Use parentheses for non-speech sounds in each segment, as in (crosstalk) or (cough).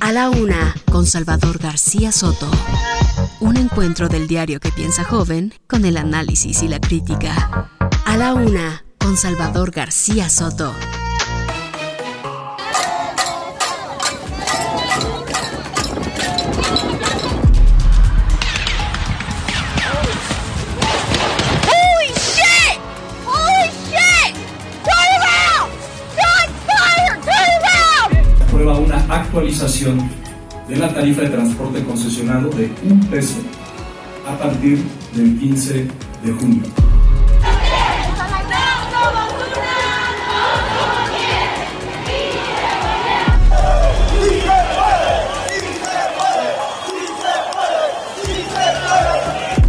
A la una, con Salvador García Soto. Un encuentro del diario que piensa joven con el análisis y la crítica. A la una, con Salvador García Soto. Actualización de la tarifa de transporte concesionado de un peso a partir del 15 de junio.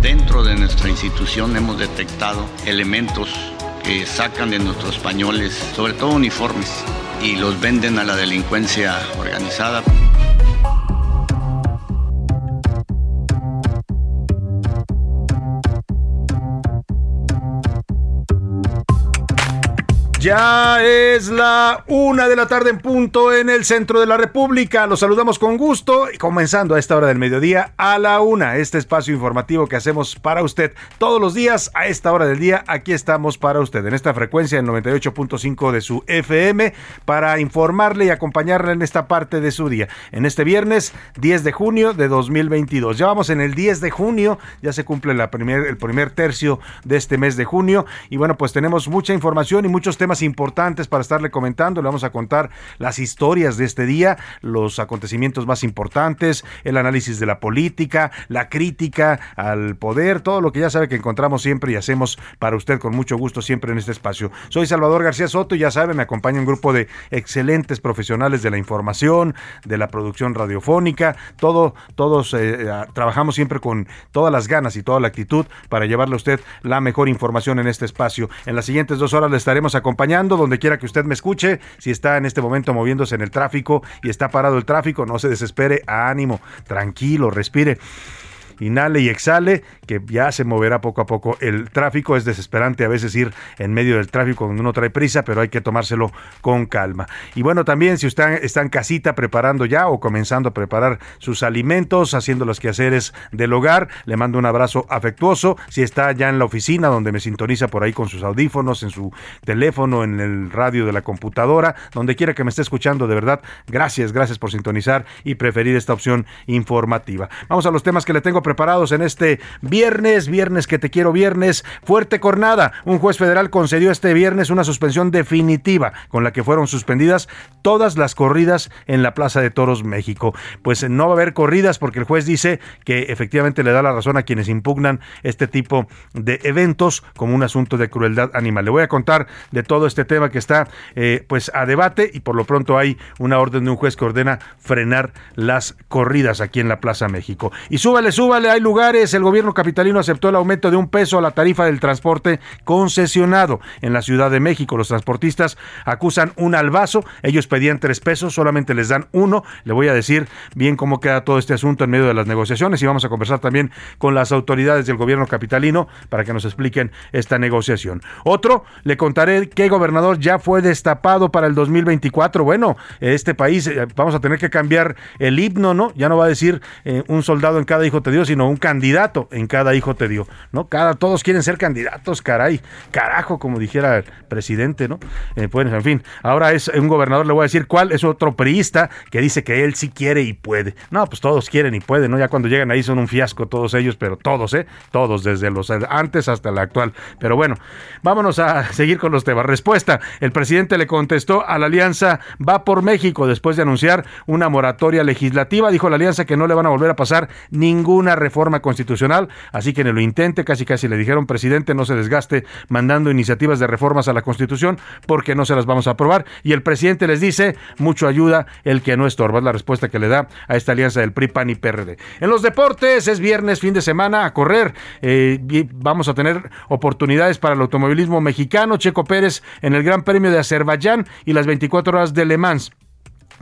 Dentro de nuestra institución hemos detectado elementos que sacan de nuestros pañoles, sobre todo uniformes, y los venden a la delincuencia organizada. Ya es la una de la tarde en punto en el centro de la República. Los saludamos con gusto y comenzando a esta hora del mediodía a la una. Este espacio informativo que hacemos para usted todos los días a esta hora del día. Aquí estamos para usted en esta frecuencia en 98.5 de su FM para informarle y acompañarle en esta parte de su día. En este viernes 10 de junio de 2022. Ya vamos en el 10 de junio. Ya se cumple la primer, el primer tercio de este mes de junio. Y bueno, pues tenemos mucha información y muchos temas importantes para estarle comentando. Le vamos a contar las historias de este día, los acontecimientos más importantes, el análisis de la política, la crítica al poder, todo lo que ya sabe que encontramos siempre y hacemos para usted con mucho gusto siempre en este espacio. Soy Salvador García Soto ya sabe, me acompaña un grupo de excelentes profesionales de la información, de la producción radiofónica, todo, todos eh, eh, trabajamos siempre con todas las ganas y toda la actitud para llevarle a usted la mejor información en este espacio. En las siguientes dos horas le estaremos acompañando donde quiera que usted me escuche. Si está en este momento moviéndose en el tráfico y está parado el tráfico, no se desespere, ánimo, tranquilo, respire inhale y exhale, que ya se moverá poco a poco el tráfico. Es desesperante a veces ir en medio del tráfico cuando uno trae prisa, pero hay que tomárselo con calma. Y bueno, también si usted está en casita preparando ya o comenzando a preparar sus alimentos, haciendo los quehaceres del hogar, le mando un abrazo afectuoso. Si está ya en la oficina donde me sintoniza por ahí con sus audífonos, en su teléfono, en el radio de la computadora, donde quiera que me esté escuchando, de verdad, gracias, gracias por sintonizar y preferir esta opción informativa. Vamos a los temas que le tengo preparados en este viernes, viernes que te quiero viernes, fuerte cornada. Un juez federal concedió este viernes una suspensión definitiva con la que fueron suspendidas todas las corridas en la Plaza de Toros México. Pues no va a haber corridas porque el juez dice que efectivamente le da la razón a quienes impugnan este tipo de eventos como un asunto de crueldad animal. Le voy a contar de todo este tema que está eh, pues a debate y por lo pronto hay una orden de un juez que ordena frenar las corridas aquí en la Plaza México. Y súbale, súbale, hay lugares, el gobierno capitalino aceptó el aumento de un peso a la tarifa del transporte concesionado en la Ciudad de México. Los transportistas acusan un albazo, ellos pedían tres pesos, solamente les dan uno. Le voy a decir bien cómo queda todo este asunto en medio de las negociaciones y vamos a conversar también con las autoridades del gobierno capitalino para que nos expliquen esta negociación. Otro, le contaré qué gobernador ya fue destapado para el 2024. Bueno, este país eh, vamos a tener que cambiar el himno, ¿no? Ya no va a decir eh, un soldado en cada hijo te dio, sino un candidato en cada hijo te dio, ¿no? Cada, todos quieren ser candidatos, caray, carajo, como dijera el presidente, ¿no? Eh, en fin, ahora es un gobernador, le voy a decir cuál, es otro priista que dice que él sí quiere y puede. No, pues todos quieren y pueden, ¿no? Ya cuando llegan ahí son un fiasco todos ellos, pero todos, ¿eh? Todos, desde los antes hasta la actual. Pero bueno, vámonos a seguir con los temas. Respuesta, el presidente le contestó a la alianza Va por México después de anunciar una moratoria legislativa. Dijo la alianza que no le van a volver a pasar ninguna reforma constitucional, así que ni lo intente, casi casi le dijeron, presidente, no se desgaste mandando iniciativas de reformas a la Constitución porque no se las vamos a aprobar. Y el presidente les dice, mucho ayuda el que no estorba, es la respuesta que le da a esta alianza del PRI, PAN y PRD. En los deportes, es viernes, fin de semana, a correr. Eh, vamos a tener oportunidades para el automovilismo mexicano. Checo Pérez en el Gran Premio de Azerbaiyán y las 24 horas de Le Mans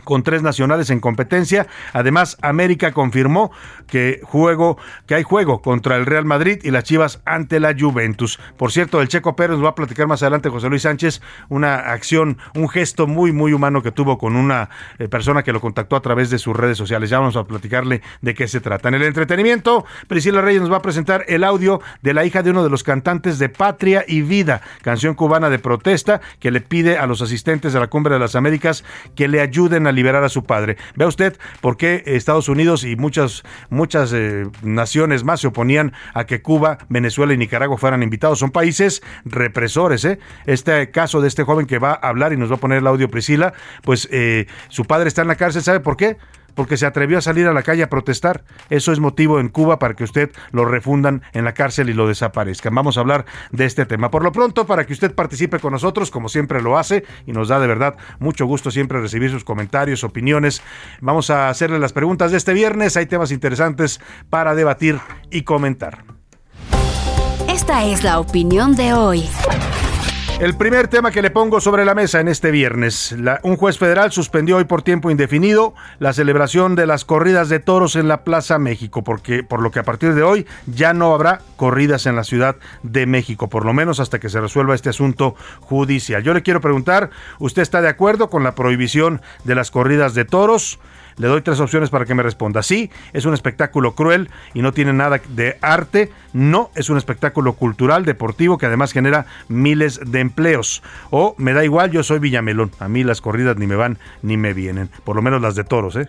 con tres nacionales en competencia. Además, América confirmó que juego, que hay juego contra el Real Madrid y las Chivas ante la Juventus. Por cierto, el Checo Pérez nos va a platicar más adelante José Luis Sánchez una acción, un gesto muy muy humano que tuvo con una eh, persona que lo contactó a través de sus redes sociales. Ya vamos a platicarle de qué se trata. En el entretenimiento, Priscila Reyes nos va a presentar el audio de la hija de uno de los cantantes de Patria y Vida, canción cubana de protesta que le pide a los asistentes de la Cumbre de las Américas que le ayuden a liberar a su padre. Vea usted por qué Estados Unidos y muchas, muchas eh, naciones más se oponían a que Cuba, Venezuela y Nicaragua fueran invitados. Son países represores. ¿eh? Este caso de este joven que va a hablar y nos va a poner el audio Priscila, pues eh, su padre está en la cárcel. ¿Sabe por qué? Porque se atrevió a salir a la calle a protestar. Eso es motivo en Cuba para que usted lo refundan en la cárcel y lo desaparezcan. Vamos a hablar de este tema. Por lo pronto, para que usted participe con nosotros, como siempre lo hace, y nos da de verdad mucho gusto siempre recibir sus comentarios, opiniones. Vamos a hacerle las preguntas de este viernes. Hay temas interesantes para debatir y comentar. Esta es la opinión de hoy. El primer tema que le pongo sobre la mesa en este viernes. un juez federal suspendió hoy por tiempo indefinido la celebración de las corridas de toros en la Plaza México, porque por lo que a partir de hoy ya no habrá corridas en la Ciudad de México, por lo menos hasta que se resuelva este asunto judicial. Yo le quiero preguntar, ¿usted está de acuerdo con la prohibición de las corridas de toros? Le doy tres opciones para que me responda. Sí, es un espectáculo cruel y no tiene nada de arte. No, es un espectáculo cultural, deportivo, que además genera miles de empleos. O me da igual, yo soy Villamelón. A mí las corridas ni me van ni me vienen. Por lo menos las de toros, ¿eh?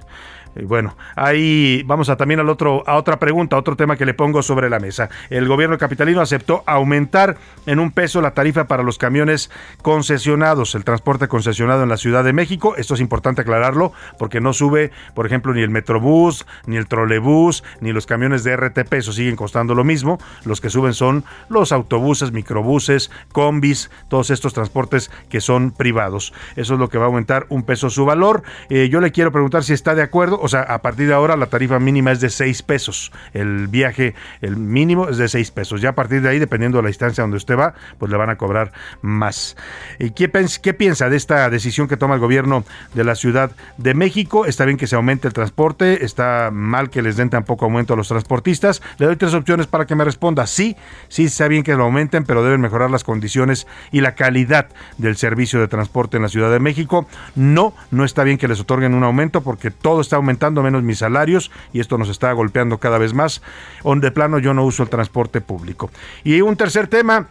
Bueno, ahí vamos a también al otro, a otra pregunta, otro tema que le pongo sobre la mesa. El gobierno capitalino aceptó aumentar en un peso la tarifa para los camiones concesionados, el transporte concesionado en la Ciudad de México. Esto es importante aclararlo porque no sube, por ejemplo, ni el Metrobús, ni el trolebús, ni los camiones de RTP, eso siguen costando lo mismo. Los que suben son los autobuses, microbuses, combis, todos estos transportes que son privados. Eso es lo que va a aumentar un peso su valor. Eh, yo le quiero preguntar si está de acuerdo o sea, a partir de ahora la tarifa mínima es de 6 pesos. El viaje, el mínimo es de 6 pesos. Ya a partir de ahí, dependiendo de la distancia donde usted va, pues le van a cobrar más. ¿Y qué, qué piensa de esta decisión que toma el gobierno de la Ciudad de México? Está bien que se aumente el transporte, está mal que les den tan poco aumento a los transportistas. Le doy tres opciones para que me responda. Sí, sí está bien que lo aumenten, pero deben mejorar las condiciones y la calidad del servicio de transporte en la Ciudad de México. No, no está bien que les otorguen un aumento porque todo está aumentando menos mis salarios y esto nos está golpeando cada vez más. On de plano yo no uso el transporte público. Y un tercer tema,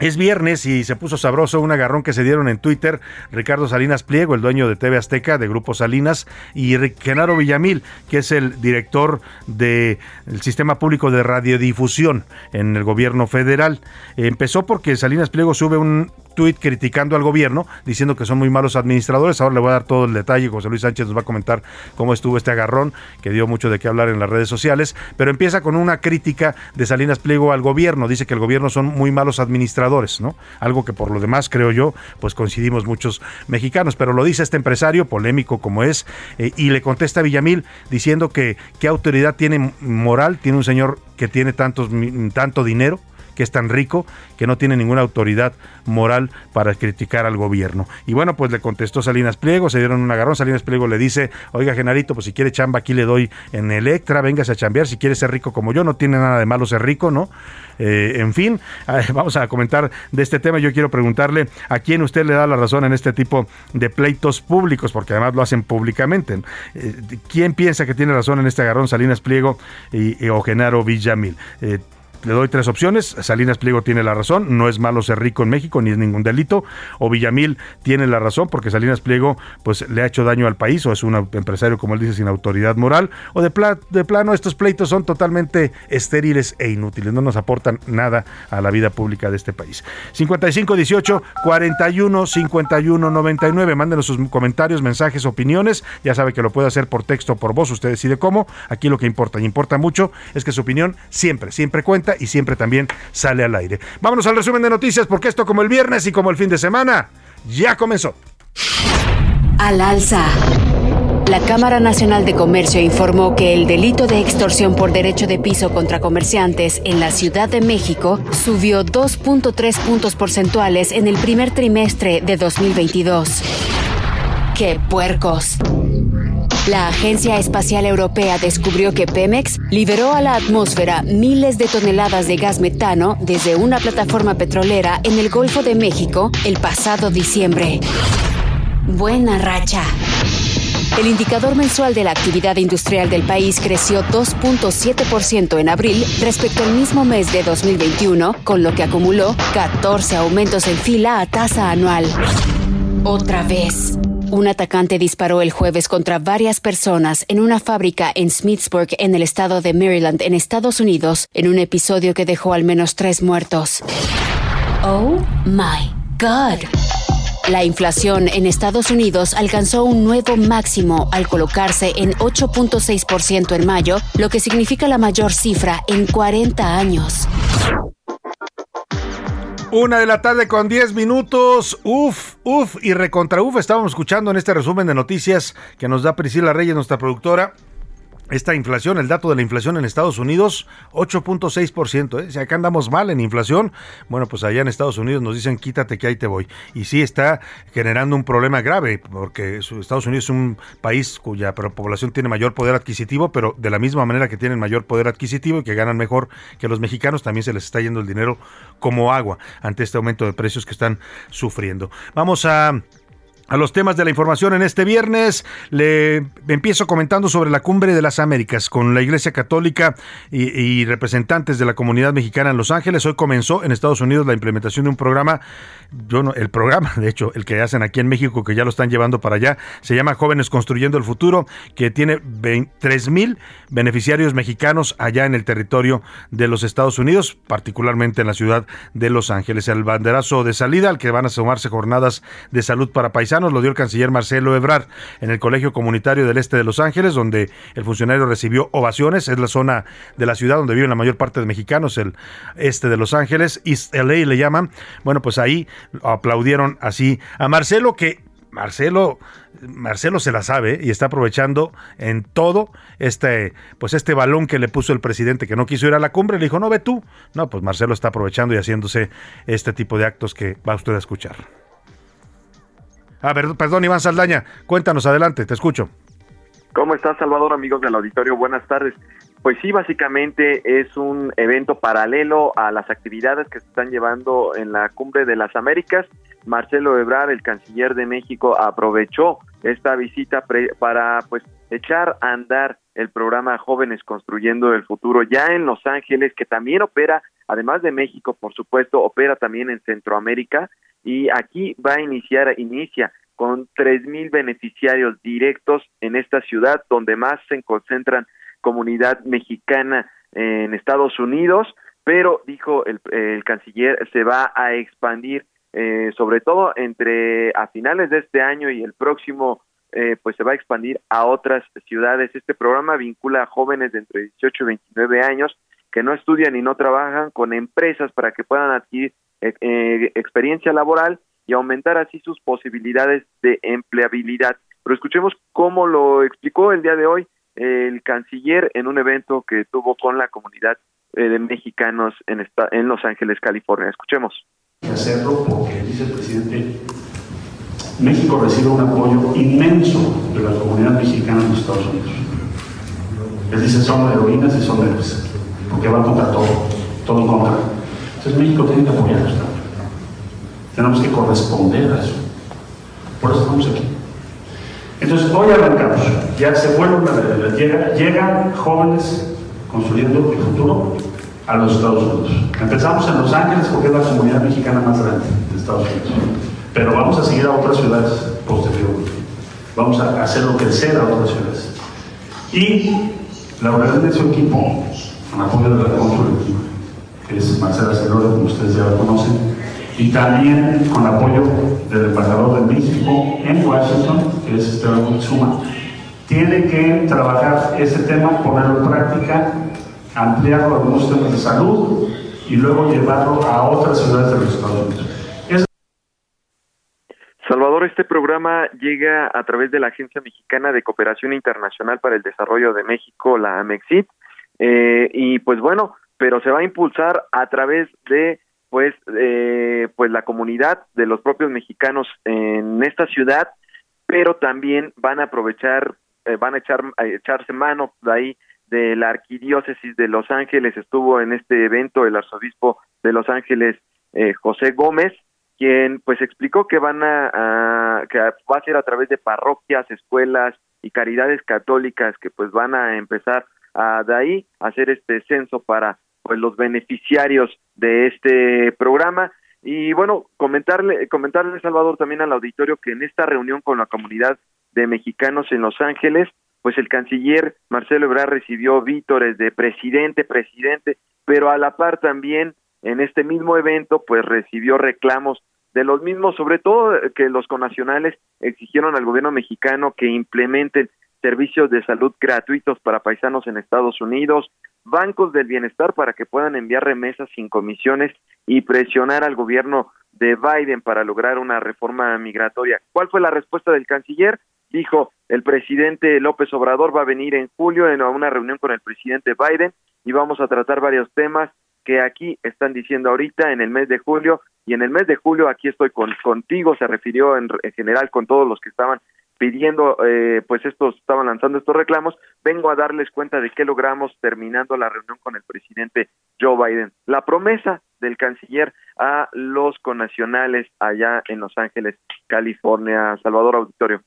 es viernes y se puso sabroso un agarrón que se dieron en Twitter Ricardo Salinas Pliego, el dueño de TV Azteca, de Grupo Salinas, y Genaro Villamil, que es el director del Sistema Público de Radiodifusión en el gobierno federal. Empezó porque Salinas Pliego sube un tuit criticando al gobierno, diciendo que son muy malos administradores. Ahora le voy a dar todo el detalle. José Luis Sánchez nos va a comentar cómo estuvo este agarrón, que dio mucho de qué hablar en las redes sociales. Pero empieza con una crítica de Salinas Pliego al gobierno. Dice que el gobierno son muy malos administradores, ¿no? Algo que por lo demás, creo yo, pues coincidimos muchos mexicanos. Pero lo dice este empresario, polémico como es, eh, y le contesta a Villamil diciendo que qué autoridad tiene moral, tiene un señor que tiene tantos, tanto dinero que es tan rico que no tiene ninguna autoridad moral para criticar al gobierno. Y bueno, pues le contestó Salinas Pliego, se dieron un agarrón, Salinas Pliego le dice, oiga Genarito, pues si quiere chamba aquí le doy en Electra, véngase a chambear, si quiere ser rico como yo, no tiene nada de malo ser rico, ¿no? Eh, en fin, (laughs) vamos a comentar de este tema. Yo quiero preguntarle a quién usted le da la razón en este tipo de pleitos públicos, porque además lo hacen públicamente. Eh, ¿Quién piensa que tiene razón en este agarrón, Salinas Pliego y, o Genaro Villamil? Eh, le doy tres opciones. Salinas Pliego tiene la razón, no es malo ser rico en México, ni es ningún delito. O Villamil tiene la razón, porque Salinas Pliego pues le ha hecho daño al país, o es un empresario, como él dice, sin autoridad moral. O de, de plano, estos pleitos son totalmente estériles e inútiles, no nos aportan nada a la vida pública de este país. 55 18 41 51 99. Mándenos sus comentarios, mensajes, opiniones. Ya sabe que lo puede hacer por texto por voz, usted decide cómo. Aquí lo que importa y importa mucho es que su opinión siempre, siempre cuenta y siempre también sale al aire. Vámonos al resumen de noticias porque esto como el viernes y como el fin de semana ya comenzó. Al alza. La Cámara Nacional de Comercio informó que el delito de extorsión por derecho de piso contra comerciantes en la Ciudad de México subió 2.3 puntos porcentuales en el primer trimestre de 2022. ¡Qué puercos! La Agencia Espacial Europea descubrió que Pemex liberó a la atmósfera miles de toneladas de gas metano desde una plataforma petrolera en el Golfo de México el pasado diciembre. Buena racha. El indicador mensual de la actividad industrial del país creció 2.7% en abril respecto al mismo mes de 2021, con lo que acumuló 14 aumentos en fila a tasa anual. Otra vez. Un atacante disparó el jueves contra varias personas en una fábrica en Smithsburg, en el estado de Maryland, en Estados Unidos, en un episodio que dejó al menos tres muertos. Oh my God. La inflación en Estados Unidos alcanzó un nuevo máximo al colocarse en 8.6% en mayo, lo que significa la mayor cifra en 40 años. Una de la tarde con 10 minutos. Uf, uf y recontra uf. Estábamos escuchando en este resumen de noticias que nos da Priscila Reyes, nuestra productora esta inflación, el dato de la inflación en Estados Unidos, 8.6%. ¿eh? Si acá andamos mal en inflación, bueno, pues allá en Estados Unidos nos dicen quítate que ahí te voy. Y sí está generando un problema grave, porque Estados Unidos es un país cuya población tiene mayor poder adquisitivo, pero de la misma manera que tienen mayor poder adquisitivo y que ganan mejor que los mexicanos, también se les está yendo el dinero como agua ante este aumento de precios que están sufriendo. Vamos a a los temas de la información en este viernes. Le empiezo comentando sobre la Cumbre de las Américas con la Iglesia Católica y, representantes de la comunidad mexicana en Los Ángeles. Hoy comenzó en Estados Unidos la implementación de un programa, yo no, el programa, (laughs) de hecho, el que hacen aquí en México, que ya lo están llevando para allá, se llama Jóvenes Construyendo el Futuro, que tiene 3 mil beneficiarios mexicanos allá en el territorio de los Estados Unidos, particularmente en la ciudad de Los Ángeles. El banderazo de salida al que van a sumarse jornadas de salud para paisanos nos lo dio el canciller Marcelo Ebrard en el Colegio Comunitario del Este de Los Ángeles, donde el funcionario recibió ovaciones. Es la zona de la ciudad donde viven la mayor parte de mexicanos, el este de Los Ángeles, East LA le llaman. Bueno, pues ahí aplaudieron así a Marcelo, que Marcelo, Marcelo se la sabe y está aprovechando en todo este, pues este balón que le puso el presidente que no quiso ir a la cumbre. Le dijo, no ve tú. No, pues Marcelo está aprovechando y haciéndose este tipo de actos que va usted a escuchar. Ah, perdón, Iván Saldaña, cuéntanos, adelante, te escucho. ¿Cómo estás, Salvador, amigos del auditorio? Buenas tardes. Pues sí, básicamente es un evento paralelo a las actividades que se están llevando en la Cumbre de las Américas. Marcelo Ebrard, el canciller de México, aprovechó esta visita para pues echar a andar el programa Jóvenes Construyendo el Futuro ya en Los Ángeles, que también opera, además de México, por supuesto, opera también en Centroamérica y aquí va a iniciar, inicia con tres mil beneficiarios directos en esta ciudad donde más se concentran comunidad mexicana en Estados Unidos, pero dijo el, canciller se va a expandir eh, sobre todo entre a finales de este año y el próximo eh, pues se va a expandir a otras ciudades. Este programa vincula a jóvenes de entre 18 y 29 años que no estudian y no trabajan con empresas para que puedan adquirir eh, experiencia laboral y aumentar así sus posibilidades de empleabilidad. Pero escuchemos cómo lo explicó el día de hoy el canciller en un evento que tuvo con la comunidad eh, de mexicanos en, esta, en Los Ángeles, California. Escuchemos. Hacerlo porque dice el presidente, México recibe un apoyo inmenso de la comunidad mexicana en los Estados Unidos. Les dice son heroínas y son héroes, porque van contra todo, todo contra entonces México tiene que apoyarnos también. Tenemos que corresponder a eso. Por eso estamos aquí. Entonces hoy arrancamos. Ya se vuelven, llega, llegan jóvenes construyendo el futuro a los Estados Unidos. Empezamos en Los Ángeles porque es la comunidad mexicana más grande de Estados Unidos. Pero vamos a seguir a otras ciudades posteriormente. Vamos a hacerlo crecer a otras ciudades. Y la verdad de su equipo, con apoyo de la cónsul, que es Marcela Celora, como ustedes ya lo conocen, y también con apoyo del embajador de México en Washington, que es Esteban Zuma, tiene que trabajar ese tema, ponerlo en práctica, ampliarlo a algunos temas de salud y luego llevarlo a otras ciudades de los Estados Unidos. Salvador, este programa llega a través de la Agencia Mexicana de Cooperación Internacional para el Desarrollo de México, la AMEXIT, eh, y pues bueno, pero se va a impulsar a través de pues eh, pues la comunidad de los propios mexicanos en esta ciudad, pero también van a aprovechar, eh, van a echar a echarse mano de ahí de la arquidiócesis de Los Ángeles. Estuvo en este evento el arzobispo de Los Ángeles eh, José Gómez quien pues explicó que van a, que va a ser a través de parroquias, escuelas y caridades católicas que pues van a empezar a de ahí a hacer este censo para pues los beneficiarios de este programa. Y bueno comentarle comentarle Salvador también al auditorio que en esta reunión con la comunidad de mexicanos en Los Ángeles pues el canciller Marcelo Ebrard recibió vítores de presidente presidente pero a la par también en este mismo evento pues recibió reclamos de los mismos, sobre todo que los conacionales exigieron al gobierno mexicano que implementen servicios de salud gratuitos para paisanos en Estados Unidos, bancos del bienestar para que puedan enviar remesas sin comisiones y presionar al gobierno de Biden para lograr una reforma migratoria. ¿Cuál fue la respuesta del canciller? Dijo, el presidente López Obrador va a venir en julio en una reunión con el presidente Biden y vamos a tratar varios temas que aquí están diciendo ahorita en el mes de julio y en el mes de julio aquí estoy con, contigo, se refirió en, general con todos los que estaban pidiendo, eh, pues estos estaban lanzando estos reclamos, vengo a darles cuenta de qué logramos terminando la reunión con el presidente Joe Biden. La promesa del canciller a los conacionales allá en Los Ángeles, California, Salvador Auditorio.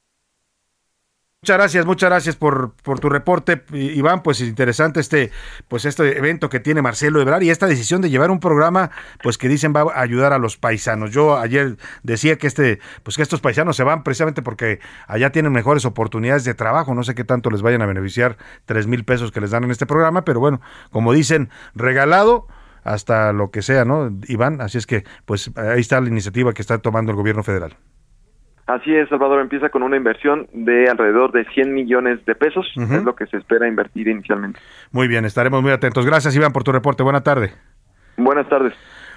Muchas gracias, muchas gracias por, por tu reporte, Iván. Pues interesante este, pues este evento que tiene Marcelo Ebrard y esta decisión de llevar un programa, pues que dicen va a ayudar a los paisanos. Yo ayer decía que este, pues que estos paisanos se van precisamente porque allá tienen mejores oportunidades de trabajo. No sé qué tanto les vayan a beneficiar tres mil pesos que les dan en este programa, pero bueno, como dicen, regalado hasta lo que sea, ¿no, Iván? Así es que, pues ahí está la iniciativa que está tomando el gobierno federal. Así es, Salvador empieza con una inversión de alrededor de 100 millones de pesos, es lo que se espera invertir inicialmente. Muy bien, estaremos muy atentos. Gracias, Iván, por tu reporte. Buena tarde. Buenas tardes.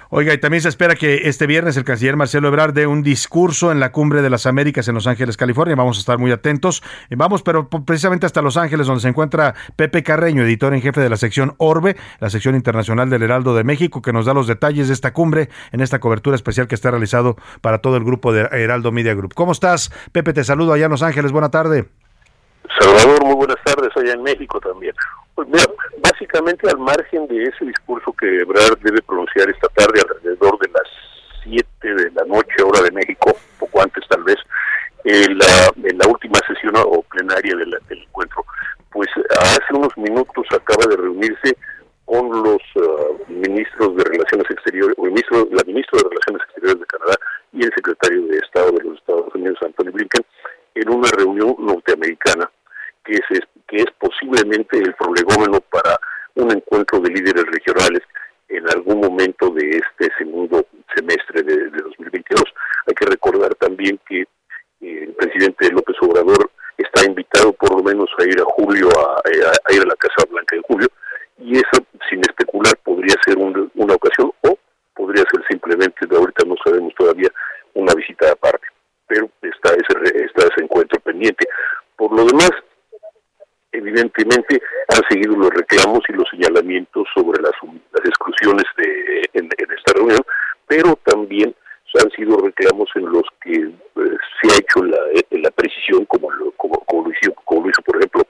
Oiga, y también se espera que este viernes el canciller Marcelo Ebrard dé un discurso en la Cumbre de las Américas en Los Ángeles, California. Vamos a estar muy atentos. Vamos, pero precisamente hasta Los Ángeles, donde se encuentra Pepe Carreño, editor en jefe de la sección Orbe, la sección internacional del Heraldo de México, que nos da los detalles de esta cumbre en esta cobertura especial que está realizado para todo el grupo de Heraldo Media Group. ¿Cómo estás, Pepe? Te saludo allá en Los Ángeles. Buena tarde. Salvador, muy buenas tardes. Allá en México también. Pues básicamente al margen de ese discurso que Ebrard debe pronunciar esta tarde alrededor de las 7 de la noche, hora de México, poco antes tal vez, en la, en la última sesión o plenaria del encuentro, pues hace unos minutos acaba de reunirse con los uh, ministros de Relaciones Exteriores, o ministro, la ministra de Relaciones Exteriores de Canadá y el secretario de Estado de los Estados Unidos, Anthony Blinken, en una reunión norteamericana que es, que es posiblemente el prolegómeno para un encuentro de líderes regionales en algún momento de este segundo semestre de, 2022. Hay que recordar también que eh, el presidente López Obrador está invitado por lo menos a ir a julio, a, ir a la Casa Blanca en julio, y eso, sin especular, podría ser una ocasión o podría ser simplemente, de ahorita no sabemos todavía, una visita aparte. Pero está ese, está ese encuentro pendiente. Por lo demás, evidentemente han seguido los reclamos y los señalamientos sobre las, exclusiones de, en, esta reunión, pero también han sido reclamos en los que eh, se ha hecho la, la precisión, como lo, como, lo hizo, como lo hizo, por ejemplo,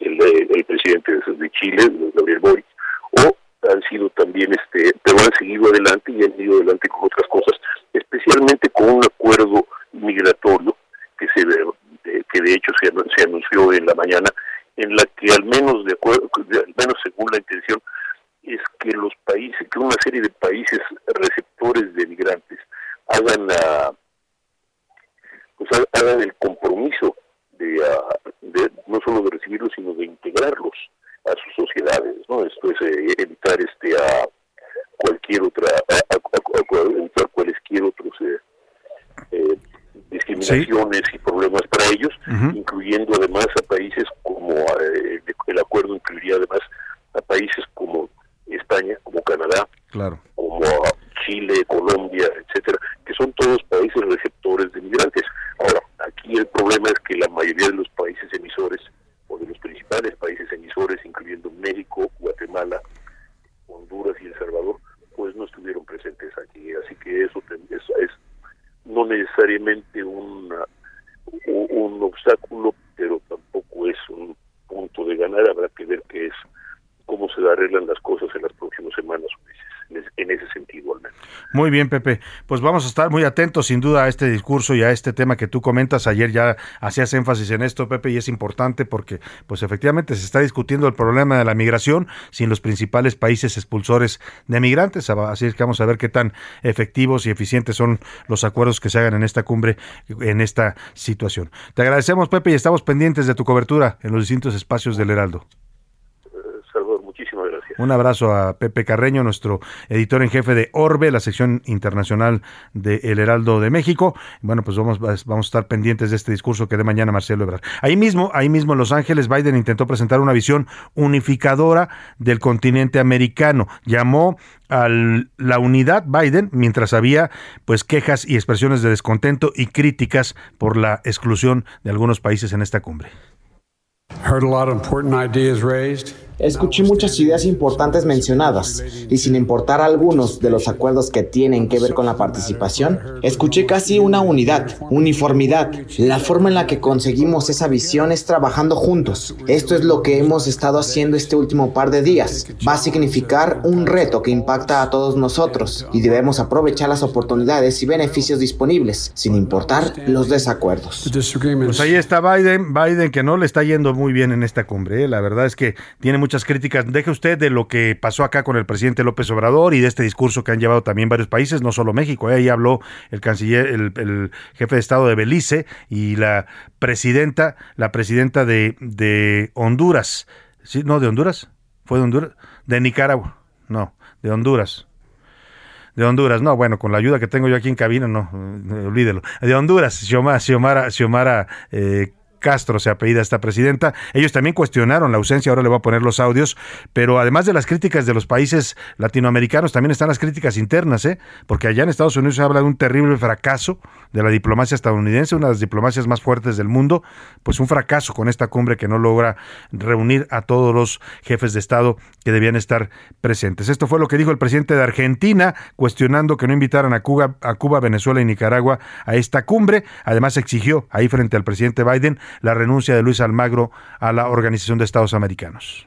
el, el presidente de Chile, Gabriel Boric, o han sido también, este, pero han seguido adelante y han ido adelante con otras cosas, especialmente con un acuerdo migratorio que se que de hecho se, se anunció en la mañana en la que al menos de acuerdo, al menos según la intención, es que los países hagan el compromiso ah, de, no solo de recibirlos, sino de integrarlos a sus sociedades, ¿no? Esto es eh, evitar este a cualquier otra, evitar cualquier otros eh, eh, discriminaciones y problemas para ellos, incluyendo además a países como el acuerdo incluiría además a países como España, como Canadá, claro. como Chile, Colombia, etcétera, que son todos países receptores de migrantes. Ahora, aquí el problema es que la mayoría de los países emisores, o de los principales países emisores, incluyendo México, Guatemala, Honduras y El Salvador, pues no estuvieron presentes aquí. Así que eso es, es no necesariamente un obstáculo, pero tampoco es un punto de ganar. Habrá que ver qué es, cómo se arreglan las cosas en las próximas semanas o meses en ese sentido al menos. Muy bien, Pepe. Pues vamos a estar muy atentos sin duda a este discurso y a este tema que tú comentas. Ayer ya hacías énfasis en esto, Pepe, y es importante porque pues efectivamente se está discutiendo el problema de la migración sin los principales países expulsores de migrantes. Así es que vamos a ver qué tan efectivos y eficientes son los acuerdos que se hagan en esta cumbre, en esta situación. Te agradecemos, Pepe, y estamos pendientes de tu cobertura en los distintos espacios del Heraldo. Un abrazo a Pepe Carreño, nuestro editor en jefe de Orbe, la sección internacional de El Heraldo de México. Bueno, pues vamos, vamos a estar pendientes de este discurso que dé mañana Marcelo Ebrard. Ahí mismo, ahí mismo en Los Ángeles, Biden intentó presentar una visión unificadora del continente americano. Llamó a la unidad Biden mientras había pues quejas y expresiones de descontento y críticas por la exclusión de algunos países en esta cumbre. Ideas. Escuché muchas ideas importantes mencionadas y sin importar algunos de los acuerdos que tienen que ver con la participación, escuché casi una unidad, uniformidad. La forma en la que conseguimos esa visión es trabajando juntos. Esto es lo que hemos estado haciendo este último par de días. Va a significar un reto que impacta a todos nosotros y debemos aprovechar las oportunidades y beneficios disponibles, sin importar los desacuerdos. Pues ahí está Biden, Biden que no le está yendo muy bien en esta cumbre. ¿eh? La verdad es que tiene muchas críticas. Deje usted de lo que pasó acá con el presidente López Obrador y de este discurso que han llevado también varios países, no solo México. ¿eh? Ahí habló el canciller, el, jefe de Estado de Belice y la presidenta, la presidenta de, de Honduras. ¿Sí? ¿No, de Honduras? ¿Fue de Honduras? De Nicaragua. No, de Honduras de Honduras, no, bueno, con la ayuda que tengo yo aquí en cabina, no, eh, olvídelo. De Honduras, Xiomara, Xiomara, Xiomara eh, Castro se apellida esta presidenta. Ellos también cuestionaron la ausencia, ahora le voy a poner los audios, pero además de las críticas de los países latinoamericanos, también están las críticas internas, ¿eh? porque allá en Estados Unidos se habla de un terrible fracaso de la diplomacia estadounidense, una de las diplomacias más fuertes del mundo, pues un fracaso con esta cumbre que no logra reunir a todos los jefes de Estado que debían estar presentes. Esto fue lo que dijo el presidente de Argentina, cuestionando que no invitaran a Cuba, a Cuba Venezuela y Nicaragua a esta cumbre. Además exigió ahí frente al presidente Biden la renuncia de Luis Almagro a la Organización de Estados Americanos.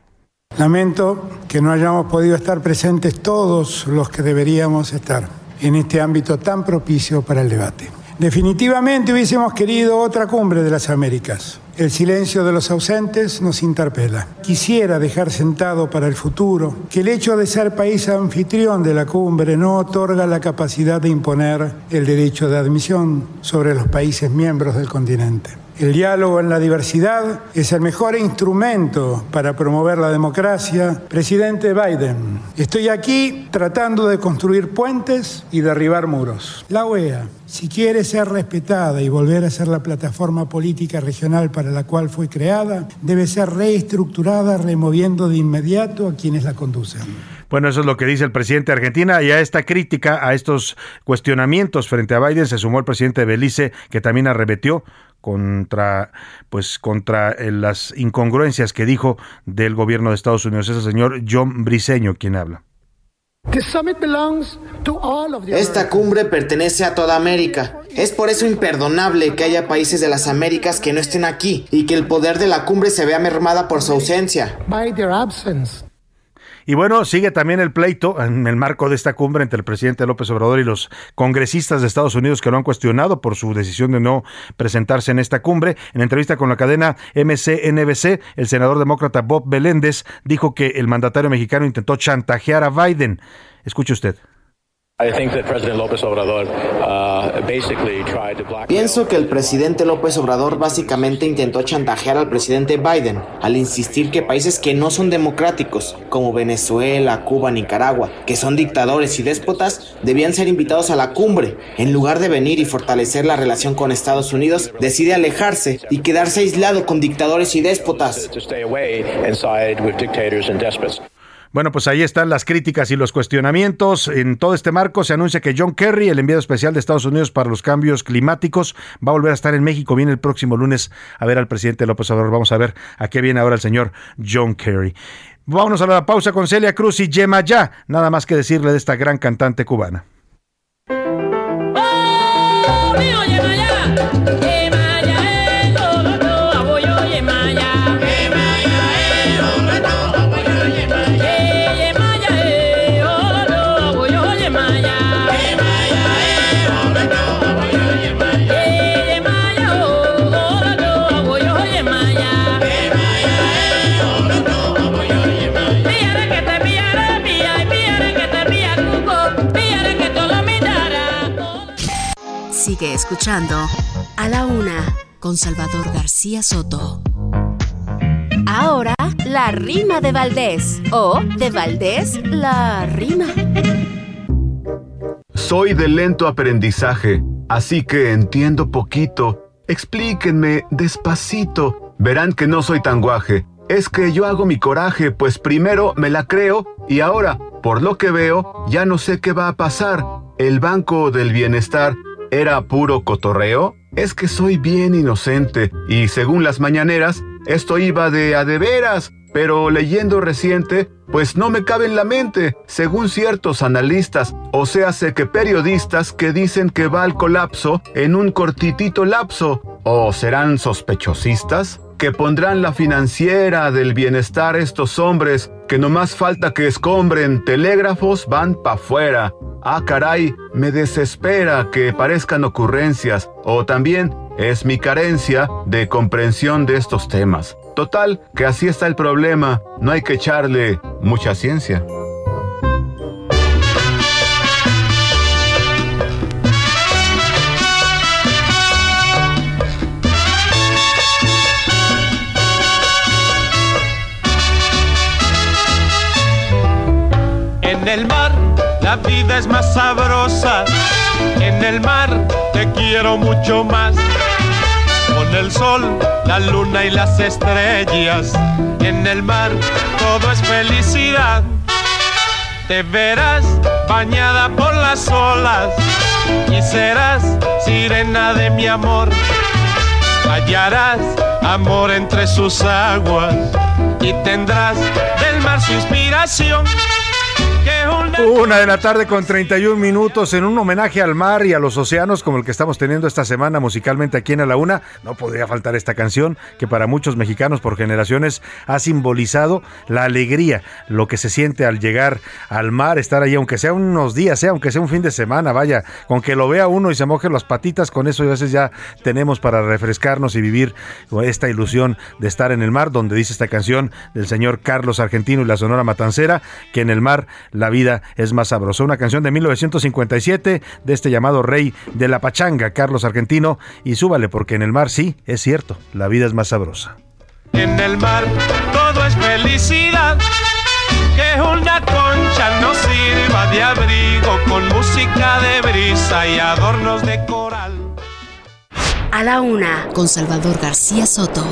Lamento que no hayamos podido estar presentes todos los que deberíamos estar en este ámbito tan propicio para el debate. Definitivamente hubiésemos querido otra cumbre de las Américas. El silencio de los ausentes nos interpela. Quisiera dejar sentado para el futuro que el hecho de ser país anfitrión de la cumbre no otorga la capacidad de imponer el derecho de admisión sobre los países miembros del continente. El diálogo en la diversidad es el mejor instrumento para promover la democracia. Presidente Biden, estoy aquí tratando de construir puentes y derribar muros. La OEA, si quiere ser respetada y volver a ser la plataforma política regional para la cual fue creada, debe ser reestructurada removiendo de inmediato a quienes la conducen. Bueno, eso es lo que dice el presidente de Argentina y a esta crítica, a estos cuestionamientos frente a Biden se sumó el presidente de Belice, que también arrebetió contra pues contra eh, las incongruencias que dijo del gobierno de Estados Unidos. Es el señor John Briseño quien habla. Esta cumbre pertenece a toda América. Es por eso imperdonable que haya países de las Américas que no estén aquí y que el poder de la cumbre se vea mermada por su ausencia. Y bueno, sigue también el pleito en el marco de esta cumbre entre el presidente López Obrador y los congresistas de Estados Unidos que lo han cuestionado por su decisión de no presentarse en esta cumbre. En entrevista con la cadena MCNBC, el senador demócrata Bob Beléndez dijo que el mandatario mexicano intentó chantajear a Biden. Escuche usted. Pienso que el presidente López Obrador básicamente intentó chantajear al presidente Biden al insistir que países que no son democráticos, como Venezuela, Cuba, Nicaragua, que son dictadores y déspotas, debían ser invitados a la cumbre. En lugar de venir y fortalecer la relación con Estados Unidos, decide alejarse y quedarse aislado con dictadores y déspotas. Bueno, pues ahí están las críticas y los cuestionamientos. En todo este marco se anuncia que John Kerry, el enviado especial de Estados Unidos para los cambios climáticos, va a volver a estar en México. Viene el próximo lunes a ver al presidente López Obrador. Vamos a ver a qué viene ahora el señor John Kerry. Vámonos a la pausa con Celia Cruz y Yema Ya. Nada más que decirle de esta gran cantante cubana. Escuchando A la Una con Salvador García Soto. Ahora, la rima de Valdés. O, de Valdés, la rima. Soy de lento aprendizaje, así que entiendo poquito. Explíquenme despacito. Verán que no soy tan guaje. Es que yo hago mi coraje, pues primero me la creo y ahora, por lo que veo, ya no sé qué va a pasar. El Banco del Bienestar era puro cotorreo? Es que soy bien inocente y según las mañaneras, esto iba de a de veras, pero leyendo reciente, pues no me cabe en la mente, según ciertos analistas, o sea, sé que periodistas que dicen que va al colapso en un cortitito lapso, o serán sospechosistas que pondrán la financiera del bienestar estos hombres que no más falta que escombren telégrafos van pa' fuera. Ah, caray, me desespera que parezcan ocurrencias, o también es mi carencia de comprensión de estos temas. Total, que así está el problema, no hay que echarle mucha ciencia. La vida es más sabrosa. En el mar te quiero mucho más. Con el sol, la luna y las estrellas. En el mar todo es felicidad. Te verás bañada por las olas y serás sirena de mi amor. Hallarás amor entre sus aguas y tendrás del mar su inspiración. Una de la tarde con 31 minutos en un homenaje al mar y a los océanos como el que estamos teniendo esta semana musicalmente aquí en A la Una. No podría faltar esta canción que para muchos mexicanos por generaciones ha simbolizado la alegría, lo que se siente al llegar al mar, estar ahí, aunque sea unos días, sea, aunque sea un fin de semana, vaya, con que lo vea uno y se moje las patitas, con eso a veces ya tenemos para refrescarnos y vivir esta ilusión de estar en el mar, donde dice esta canción del señor Carlos Argentino y la Sonora Matancera, que en el mar la vida es más sabrosa. Una canción de 1957 de este llamado rey de la pachanga, Carlos Argentino, y súbale porque en el mar sí, es cierto, la vida es más sabrosa. En el mar todo es felicidad, que una concha nos sirva de abrigo con música de brisa y adornos de coral. A la una, con Salvador García Soto.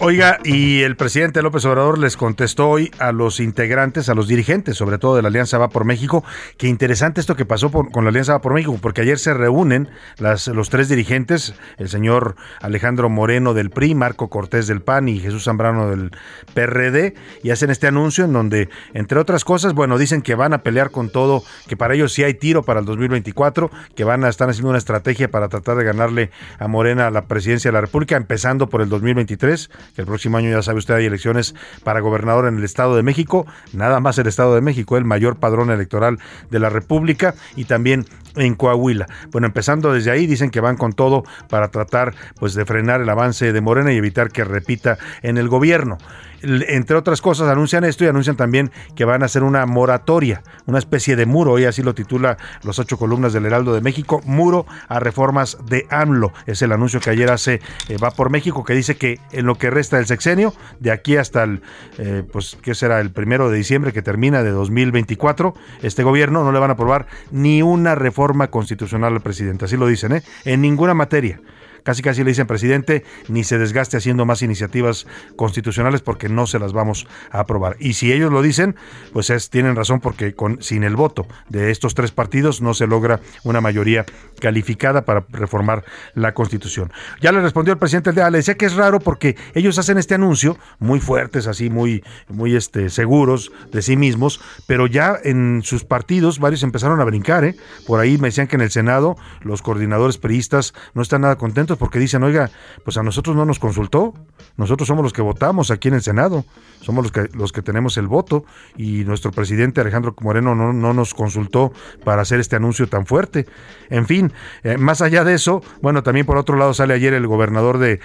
Oiga, y el presidente López Obrador les contestó hoy a los integrantes, a los dirigentes, sobre todo de la Alianza Va por México, que interesante esto que pasó con la Alianza Va por México, porque ayer se reúnen las, los tres dirigentes, el señor Alejandro Moreno del PRI, Marco Cortés del PAN y Jesús Zambrano del PRD, y hacen este anuncio en donde, entre otras cosas, bueno, dicen que van a pelear con todo, que para ellos sí hay tiro para el 2024, que van a estar haciendo una estrategia para tratar de ganarle a Morena la presidencia de la República, empezando por el 2023 que el próximo año ya sabe usted hay elecciones para gobernador en el Estado de México, nada más el Estado de México, el mayor padrón electoral de la República y también en Coahuila. Bueno, empezando desde ahí dicen que van con todo para tratar pues de frenar el avance de Morena y evitar que repita en el gobierno entre otras cosas, anuncian esto y anuncian también que van a hacer una moratoria, una especie de muro, y así lo titula los ocho columnas del Heraldo de México, muro a reformas de AMLO. Es el anuncio que ayer hace eh, Va por México, que dice que en lo que resta del sexenio, de aquí hasta el, eh, pues, ¿qué será? El primero de diciembre que termina de 2024, este gobierno no le van a aprobar ni una reforma constitucional al presidente. Así lo dicen, ¿eh? En ninguna materia casi casi le dicen presidente, ni se desgaste haciendo más iniciativas constitucionales porque no se las vamos a aprobar. Y si ellos lo dicen, pues es, tienen razón porque con, sin el voto de estos tres partidos no se logra una mayoría calificada para reformar la constitución. Ya le respondió el presidente le decía que es raro porque ellos hacen este anuncio muy fuertes, así muy, muy este, seguros de sí mismos, pero ya en sus partidos varios empezaron a brincar, ¿eh? Por ahí me decían que en el Senado los coordinadores periodistas no están nada contentos porque dicen, oiga, pues a nosotros no nos consultó, nosotros somos los que votamos aquí en el Senado, somos los que, los que tenemos el voto y nuestro presidente Alejandro Moreno no, no nos consultó para hacer este anuncio tan fuerte. En fin, eh, más allá de eso, bueno, también por otro lado sale ayer el gobernador de,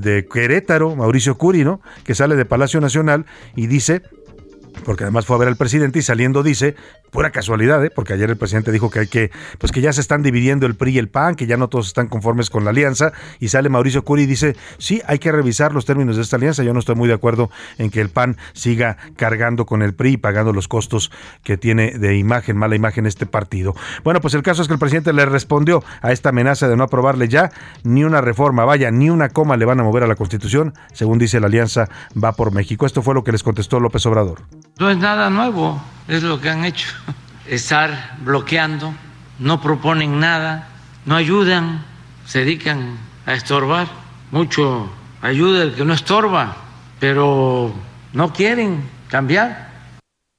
de Querétaro, Mauricio Curi, ¿no? que sale de Palacio Nacional y dice porque además fue a ver al presidente y saliendo dice, pura casualidad, ¿eh? porque ayer el presidente dijo que hay que, pues que ya se están dividiendo el PRI y el PAN, que ya no todos están conformes con la alianza, y sale Mauricio Curi y dice, sí, hay que revisar los términos de esta alianza, yo no estoy muy de acuerdo en que el PAN siga cargando con el PRI y pagando los costos que tiene de imagen, mala imagen este partido. Bueno, pues el caso es que el presidente le respondió a esta amenaza de no aprobarle ya ni una reforma, vaya, ni una coma le van a mover a la Constitución, según dice la alianza va por México. Esto fue lo que les contestó López Obrador. No es nada nuevo, es lo que han hecho. Estar bloqueando, no proponen nada, no ayudan, se dedican a estorbar. Mucho ayuda el que no estorba, pero no quieren cambiar.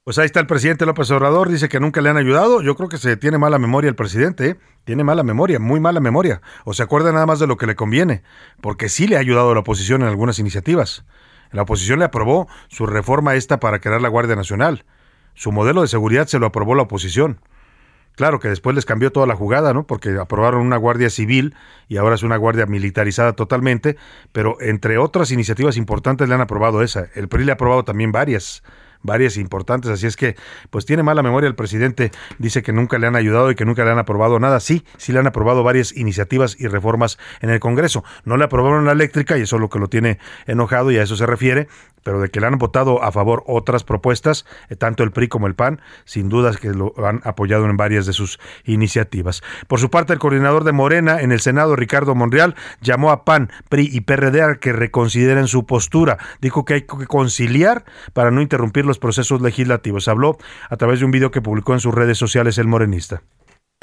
Pues ahí está el presidente López Obrador, dice que nunca le han ayudado. Yo creo que se tiene mala memoria el presidente, ¿eh? tiene mala memoria, muy mala memoria. O se acuerda nada más de lo que le conviene, porque sí le ha ayudado a la oposición en algunas iniciativas. La oposición le aprobó su reforma esta para crear la Guardia Nacional. Su modelo de seguridad se lo aprobó la oposición. Claro que después les cambió toda la jugada, ¿no? Porque aprobaron una guardia civil y ahora es una guardia militarizada totalmente, pero entre otras iniciativas importantes le han aprobado esa. El PRI le ha aprobado también varias varias importantes, así es que pues tiene mala memoria el presidente, dice que nunca le han ayudado y que nunca le han aprobado nada, sí, sí le han aprobado varias iniciativas y reformas en el Congreso, no le aprobaron la eléctrica y eso es lo que lo tiene enojado y a eso se refiere, pero de que le han votado a favor otras propuestas, eh, tanto el PRI como el PAN, sin dudas que lo han apoyado en varias de sus iniciativas. Por su parte, el coordinador de Morena en el Senado, Ricardo Monreal, llamó a PAN, PRI y PRD a que reconsideren su postura. Dijo que hay que conciliar para no interrumpir los procesos legislativos. Habló a través de un video que publicó en sus redes sociales el morenista.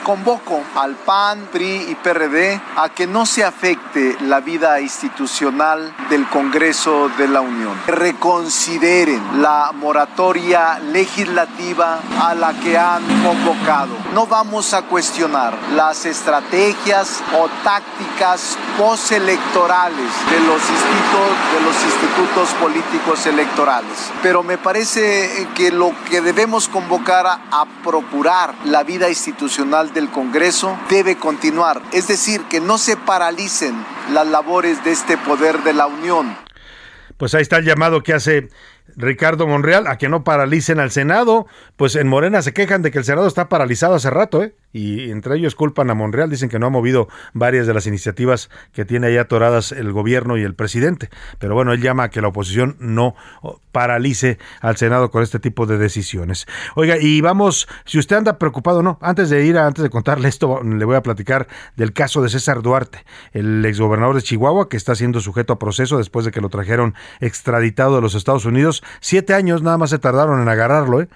Convoco al PAN, PRI y PRD a que no se afecte la vida institucional del Congreso de la Unión. Reconsideren la moratoria legislativa a la que han convocado. No vamos a cuestionar las estrategias o tácticas postelectorales de los institutos, de políticos electorales. Pero me parece que lo que debemos convocar a procurar la vida institucional del Congreso debe continuar, es decir, que no se paralicen las labores de este poder de la Unión. Pues ahí está el llamado que hace Ricardo Monreal a que no paralicen al Senado. Pues en Morena se quejan de que el Senado está paralizado hace rato, ¿eh? Y entre ellos culpan a Monreal, dicen que no ha movido varias de las iniciativas que tiene ahí atoradas el gobierno y el presidente. Pero bueno, él llama a que la oposición no paralice al Senado con este tipo de decisiones. Oiga, y vamos, si usted anda preocupado no, antes de ir, antes de contarle esto, le voy a platicar del caso de César Duarte, el exgobernador de Chihuahua, que está siendo sujeto a proceso después de que lo trajeron extraditado de los Estados Unidos. Siete años nada más se tardaron en agarrarlo, ¿eh?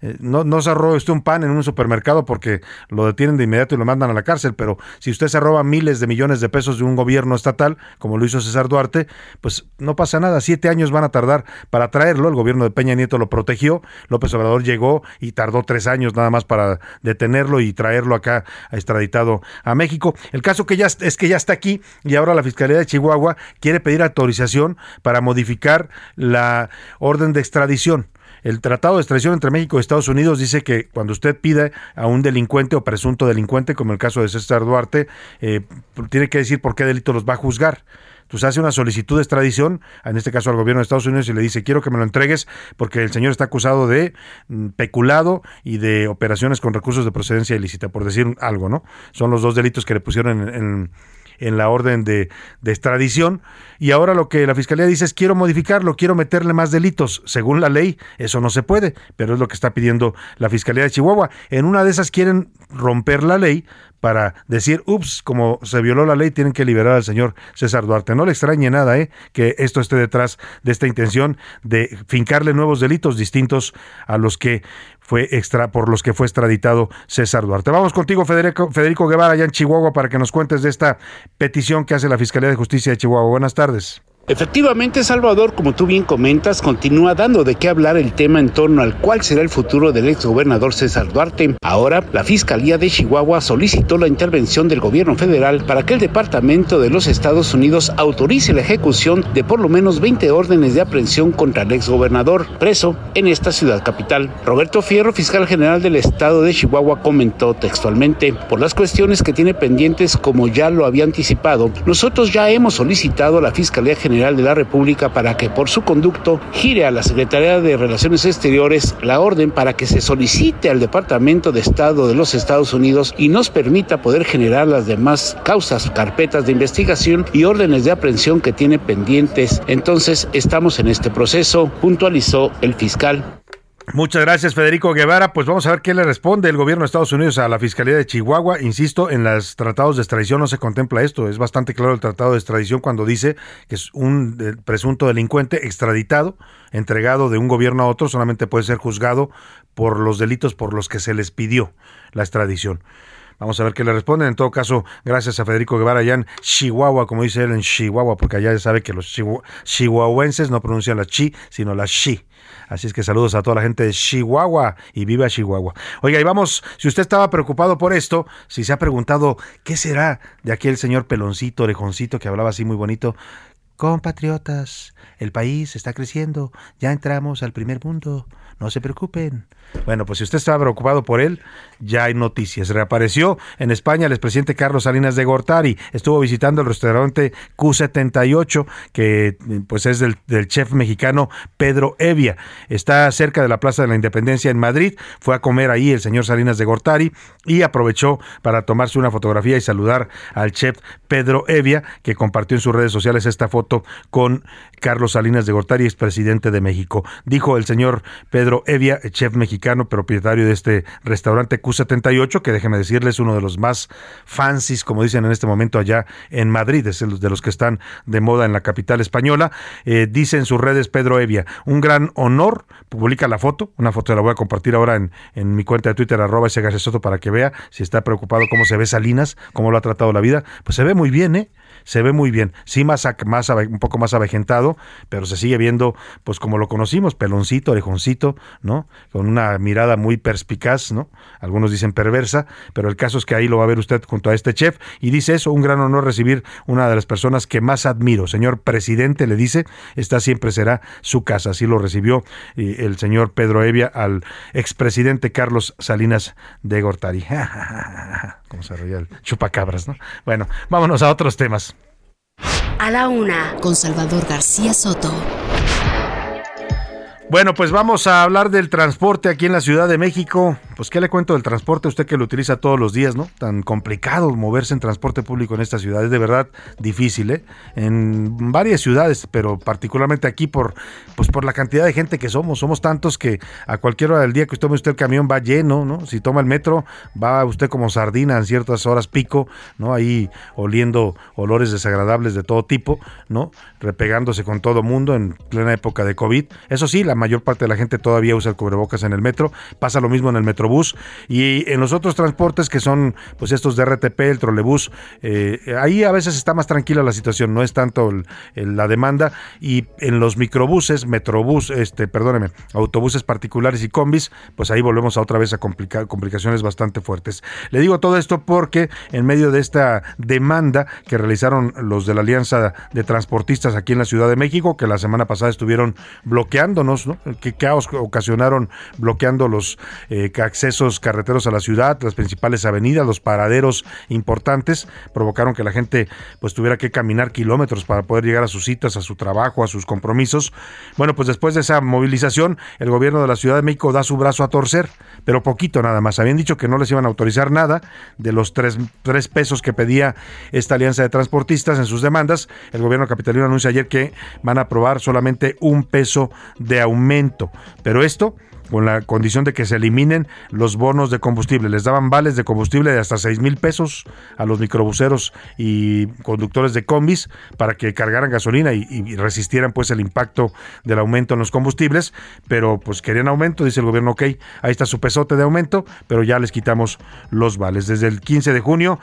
Eh, no, se robe usted un pan en un supermercado porque lo detienen de inmediato y lo mandan a la cárcel, pero si usted se roba miles de millones de pesos de un gobierno estatal, como lo hizo César Duarte, pues no pasa nada. Siete años van a tardar para traerlo. El gobierno de Peña Nieto lo protegió. López Obrador llegó y tardó tres años nada más para detenerlo y traerlo acá extraditado a México. El caso que ya es que ya está aquí y ahora la Fiscalía de Chihuahua quiere pedir autorización para modificar la orden de extradición. El Tratado de Extradición entre México y Estados Unidos dice que cuando usted pide a un delincuente o presunto delincuente, como el caso de César Duarte, eh, tiene que decir por qué delito los va a juzgar. Entonces hace una solicitud de extradición, en este caso al gobierno de Estados Unidos, y le dice, quiero que me lo entregues porque el señor está acusado de mm, peculado y de operaciones con recursos de procedencia ilícita, por decir algo, ¿no? Son los dos delitos que le pusieron en, en en la orden de, extradición. Y ahora lo que la Fiscalía dice es quiero modificarlo, quiero meterle más delitos. Según la ley, eso no se puede, pero es lo que está pidiendo la Fiscalía de Chihuahua. En una de esas quieren romper la ley para decir, ups, como se violó la ley, tienen que liberar al señor César Duarte. No le extrañe nada ¿eh? que esto esté detrás de esta intención de fincarle nuevos delitos distintos a los que fue extra, por los que fue extraditado César Duarte. Vamos contigo, Federico, Federico Guevara, allá en Chihuahua, para que nos cuentes de esta petición que hace la Fiscalía de Justicia de Chihuahua. Buenas tardes. Efectivamente, Salvador, como tú bien comentas, continúa dando de qué hablar el tema en torno al cual será el futuro del exgobernador César Duarte. Ahora, la Fiscalía de Chihuahua solicitó la intervención del gobierno federal para que el Departamento de los Estados Unidos autorice la ejecución de por lo menos 20 órdenes de aprehensión contra el exgobernador preso en esta ciudad capital. Roberto Fierro, fiscal general del estado de Chihuahua, comentó textualmente, por las cuestiones que tiene pendientes, como ya lo había anticipado, nosotros ya hemos solicitado a la Fiscalía General de la República para que por su conducto gire a la Secretaría de Relaciones Exteriores la orden para que se solicite al Departamento de Estado de los Estados Unidos y nos permita poder generar las demás causas, carpetas de investigación y órdenes de aprehensión que tiene pendientes. Entonces estamos en este proceso, puntualizó el fiscal. Muchas gracias, Federico Guevara. Pues vamos a ver qué le responde el gobierno de Estados Unidos a la Fiscalía de Chihuahua. Insisto, en los tratados de extradición no se contempla esto. Es bastante claro el tratado de extradición cuando dice que es un eh, presunto delincuente extraditado, entregado de un gobierno a otro, solamente puede ser juzgado por los delitos por los que se les pidió la extradición. Vamos a ver qué le responden. En todo caso, gracias a Federico Guevara allá en Chihuahua, como dice él en Chihuahua, porque allá ya sabe que los chihuahuenses no pronuncian la chi, sino la chi. Así es que saludos a toda la gente de Chihuahua y viva Chihuahua. Oiga, y vamos, si usted estaba preocupado por esto, si se ha preguntado qué será de aquel señor peloncito, orejoncito que hablaba así muy bonito, compatriotas, el país está creciendo, ya entramos al primer mundo, no se preocupen. Bueno, pues si usted estaba preocupado por él, ya hay noticias. Reapareció en España el expresidente Carlos Salinas de Gortari. Estuvo visitando el restaurante Q78, que pues es del, chef mexicano Pedro Evia. Está cerca de la Plaza de la Independencia en Madrid. Fue a comer ahí el señor Salinas de Gortari y aprovechó para tomarse una fotografía y saludar al chef Pedro Evia, que compartió en sus redes sociales esta foto con Carlos Salinas de Gortari, expresidente de México. Dijo el señor Pedro Evia, chef mexicano, propietario de este restaurante Q78, que déjeme decirles, uno de los más fancies, como dicen en este momento allá en Madrid, es de los que están de moda en la capital española. Eh, dice en sus redes Pedro Evia, un gran honor, publica la foto, una foto la voy a compartir ahora en, mi cuenta de Twitter, arroba ese para que vea si está preocupado cómo se ve Salinas, cómo lo ha tratado la vida. Pues se ve muy bien, ¿eh? Se ve muy bien. Sí, más, más un poco más avejentado, pero se sigue viendo, pues como lo conocimos, peloncito, orejoncito, ¿no? Con una mirada muy perspicaz, ¿no? Algunos dicen perversa, pero el caso es que ahí lo va a ver usted junto a este chef y dice eso, un gran honor recibir una de las personas que más admiro. Señor presidente, le dice, esta siempre será su casa. Así lo recibió el señor Pedro Evia al expresidente Carlos Salinas de Gortari. (laughs) Como se reía el chupacabras, ¿no? Bueno, vámonos a otros temas. A la una, con Salvador García Soto. Bueno, pues vamos a hablar del transporte aquí en la Ciudad de México. Pues qué le cuento del transporte, usted que lo utiliza todos los días, ¿no? Tan complicado moverse en transporte público en esta ciudad, es de verdad difícil, ¿eh? En varias ciudades, pero particularmente aquí por, pues por la cantidad de gente que somos, somos tantos que a cualquier hora del día que tome usted el camión va lleno, ¿no? Si toma el metro, va usted como sardina en ciertas horas pico, ¿no? Ahí oliendo olores desagradables de todo tipo, ¿no? Repegándose con todo mundo en plena época de COVID. Eso sí, la mayor parte de la gente todavía usa el cubrebocas en el metro, pasa lo mismo en el y en los otros transportes que son pues estos de RTP, el trolebús, eh, ahí a veces está más tranquila la situación, no es tanto la demanda y en los microbuses, metrobús, este, perdóneme, autobuses particulares y combis, pues ahí volvemos a otra vez a complicar, complicaciones bastante fuertes. Le digo todo esto porque en medio de esta demanda que realizaron los de la Alianza de Transportistas aquí en la Ciudad de México, que la semana pasada estuvieron bloqueándonos, ¿no? ¿Qué caos ocasionaron bloqueando los eh, accesos carreteros a la ciudad, las principales avenidas, los paraderos importantes, provocaron que la gente pues tuviera que caminar kilómetros para poder llegar a sus citas, a su trabajo, a sus compromisos. Bueno, pues después de esa movilización, el gobierno de la Ciudad de México da su brazo a torcer, pero poquito nada más. Habían dicho que no les iban a autorizar nada de los tres, tres pesos que pedía esta alianza de transportistas en sus demandas. El gobierno capitalino anuncia ayer que van a aprobar solamente un peso de aumento. Pero esto con la condición de que se eliminen los bonos de combustible. Les daban vales de combustible de hasta 6 mil pesos a los microbuseros y conductores de combis para que cargaran gasolina y, resistieran pues el impacto del aumento en los combustibles, pero pues querían aumento, dice el gobierno, ok, ahí está su pesote de aumento, pero ya les quitamos los vales. Desde el 15 de junio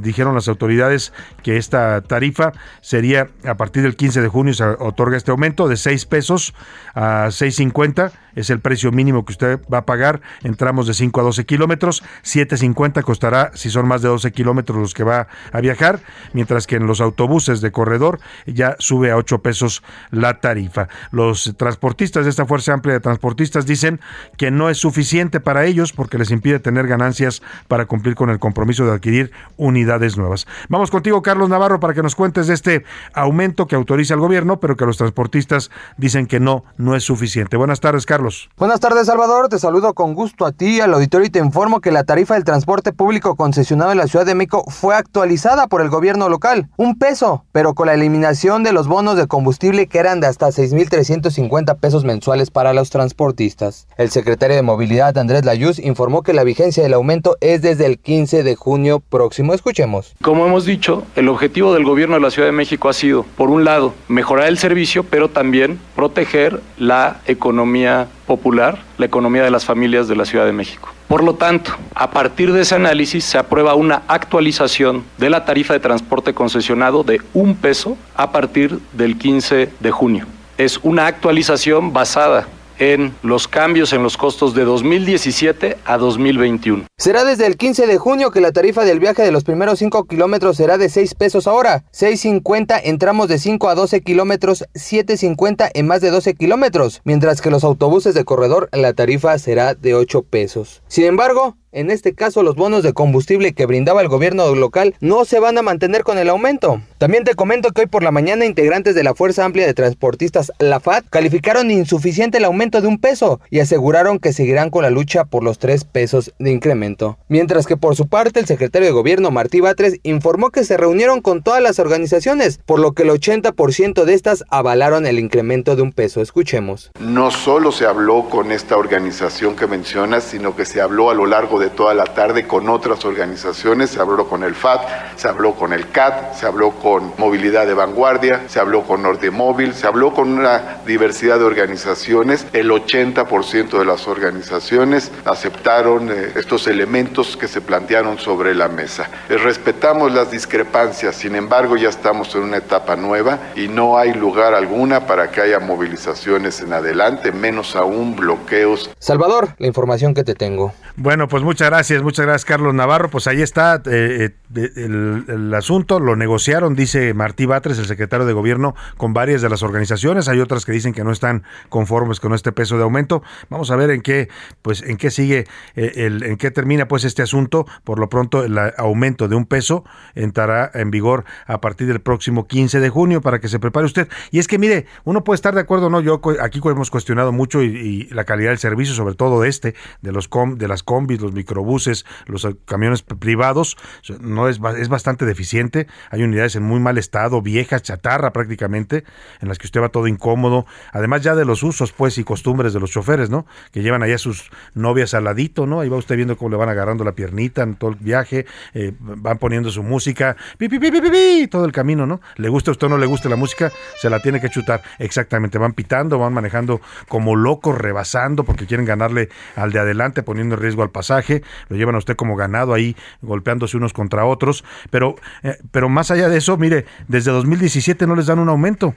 dijeron las autoridades que esta tarifa sería a partir del 15 de junio se otorga este aumento de 6 pesos a 6.50 es el precio mínimo que usted va a pagar en tramos de 5 a 12 kilómetros. 7.50 costará si son más de 12 kilómetros los que va a viajar, mientras que en los autobuses de corredor ya sube a 8 pesos la tarifa. Los transportistas de esta Fuerza Amplia de Transportistas dicen que no es suficiente para ellos porque les impide tener ganancias para cumplir con el compromiso de adquirir unidades nuevas. Vamos contigo, Carlos Navarro, para que nos cuentes de este aumento que autoriza el gobierno, pero que los transportistas dicen que no, no es suficiente. Buenas tardes, Carlos. Buenas tardes, Salvador. Te saludo con gusto a ti, al auditorio y te informo que la tarifa del transporte público concesionado en la Ciudad de México fue actualizada por el gobierno local. Un peso, pero con la eliminación de los bonos de combustible que eran de hasta 6.350 pesos mensuales para los transportistas. El secretario de Movilidad, Andrés Layuz, informó que la vigencia del aumento es desde el 15 de junio próximo. Escuchemos. Como hemos dicho, el objetivo del gobierno de la Ciudad de México ha sido, por un lado, mejorar el servicio, pero también proteger la economía popular la economía de las familias de la Ciudad de México. Por lo tanto, a partir de ese análisis se aprueba una actualización de la tarifa de transporte concesionado de un peso a partir del 15 de junio. Es una actualización basada en los cambios en los costos de 2017 a 2021. Será desde el 15 de junio que la tarifa del viaje de los primeros 5 kilómetros será de 6 pesos ahora, 6.50 en tramos de 5 a 12 kilómetros, 7.50 en más de 12 kilómetros, mientras que los autobuses de corredor la tarifa será de 8 pesos. Sin embargo, en este caso, los bonos de combustible que brindaba el gobierno local no se van a mantener con el aumento. También te comento que hoy por la mañana integrantes de la Fuerza Amplia de Transportistas, la FAT, calificaron insuficiente el aumento de un peso y aseguraron que seguirán con la lucha por los tres pesos de incremento. Mientras que por su parte el secretario de gobierno Martí Batres informó que se reunieron con todas las organizaciones, por lo que el 80% de estas avalaron el incremento de un peso. Escuchemos. No solo se habló con esta organización que mencionas, sino que se habló a lo largo de toda la tarde con otras organizaciones, se habló con el FAT, se habló con el CAT, se habló con Movilidad de Vanguardia, se habló con Móvil, se habló con una diversidad de organizaciones. El 80% de las organizaciones aceptaron eh, estos elementos que se plantearon sobre la mesa. Eh, respetamos las discrepancias, sin embargo ya estamos en una etapa nueva y no hay lugar alguna para que haya movilizaciones en adelante, menos aún bloqueos. Salvador, la información que te tengo. Bueno, pues muchas gracias, muchas gracias Carlos Navarro. Pues ahí está eh, eh, el, el, asunto, lo negociaron, dice Martí Batres, el secretario de gobierno, con varias de las organizaciones. Hay otras que dicen que no están conformes con este peso de aumento. Vamos a ver en qué, pues, en qué sigue, eh, el, en qué termina pues este asunto. Por lo pronto, el aumento de un peso entrará en vigor a partir del próximo 15 de junio para que se prepare usted. Y es que mire, uno puede estar de acuerdo, no, yo aquí hemos cuestionado mucho y, la calidad del servicio, sobre todo de este, de los com, de las combis, los microbuses, los camiones privados, no es, es bastante deficiente. Hay unidades en muy mal estado, viejas, chatarra prácticamente, en las que usted va todo incómodo. Además ya de los usos, pues, y costumbres de los choferes, ¿no? Que llevan allá sus novias al ladito, ¿no? Ahí va usted viendo cómo le van agarrando la piernita en todo el viaje, eh, van poniendo su música, pi, pi, pi, pi, todo el camino, ¿no? Le gusta a usted o no le guste la música, se la tiene que chutar. Exactamente, van pitando, van manejando como locos, rebasando, porque quieren ganarle al de adelante, poniendo en riesgo al pasaje, lo llevan a usted como ganado ahí, golpeándose unos contra otros, pero, eh, pero más allá de eso, mire, desde 2017 no les dan un aumento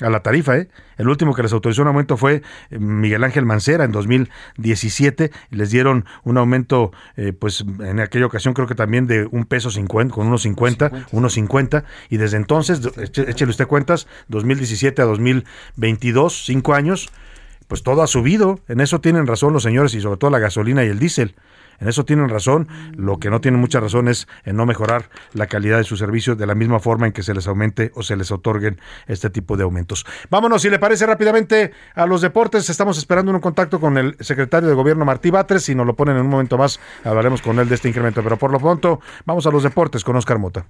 a la tarifa. ¿eh? El último que les autorizó un aumento fue eh, Miguel Ángel Mancera en 2017 y les dieron un aumento, eh, pues en aquella ocasión creo que también de un peso cincuenta, con unos 50, unos 50 y desde entonces, échele usted cuentas, 2017 a 2022, cinco años, pues todo ha subido. En eso tienen razón los señores y sobre todo la gasolina y el diésel. En eso tienen razón. Lo que no tienen mucha razón es en no mejorar la calidad de su servicio de la misma forma en que se les aumente o se les otorguen este tipo de aumentos. Vámonos, si le parece rápidamente a los deportes. Estamos esperando un contacto con el secretario de Gobierno Martí Batres. Si nos lo ponen en un momento más, hablaremos con él de este incremento. Pero por lo pronto, vamos a los deportes con Oscar Mota.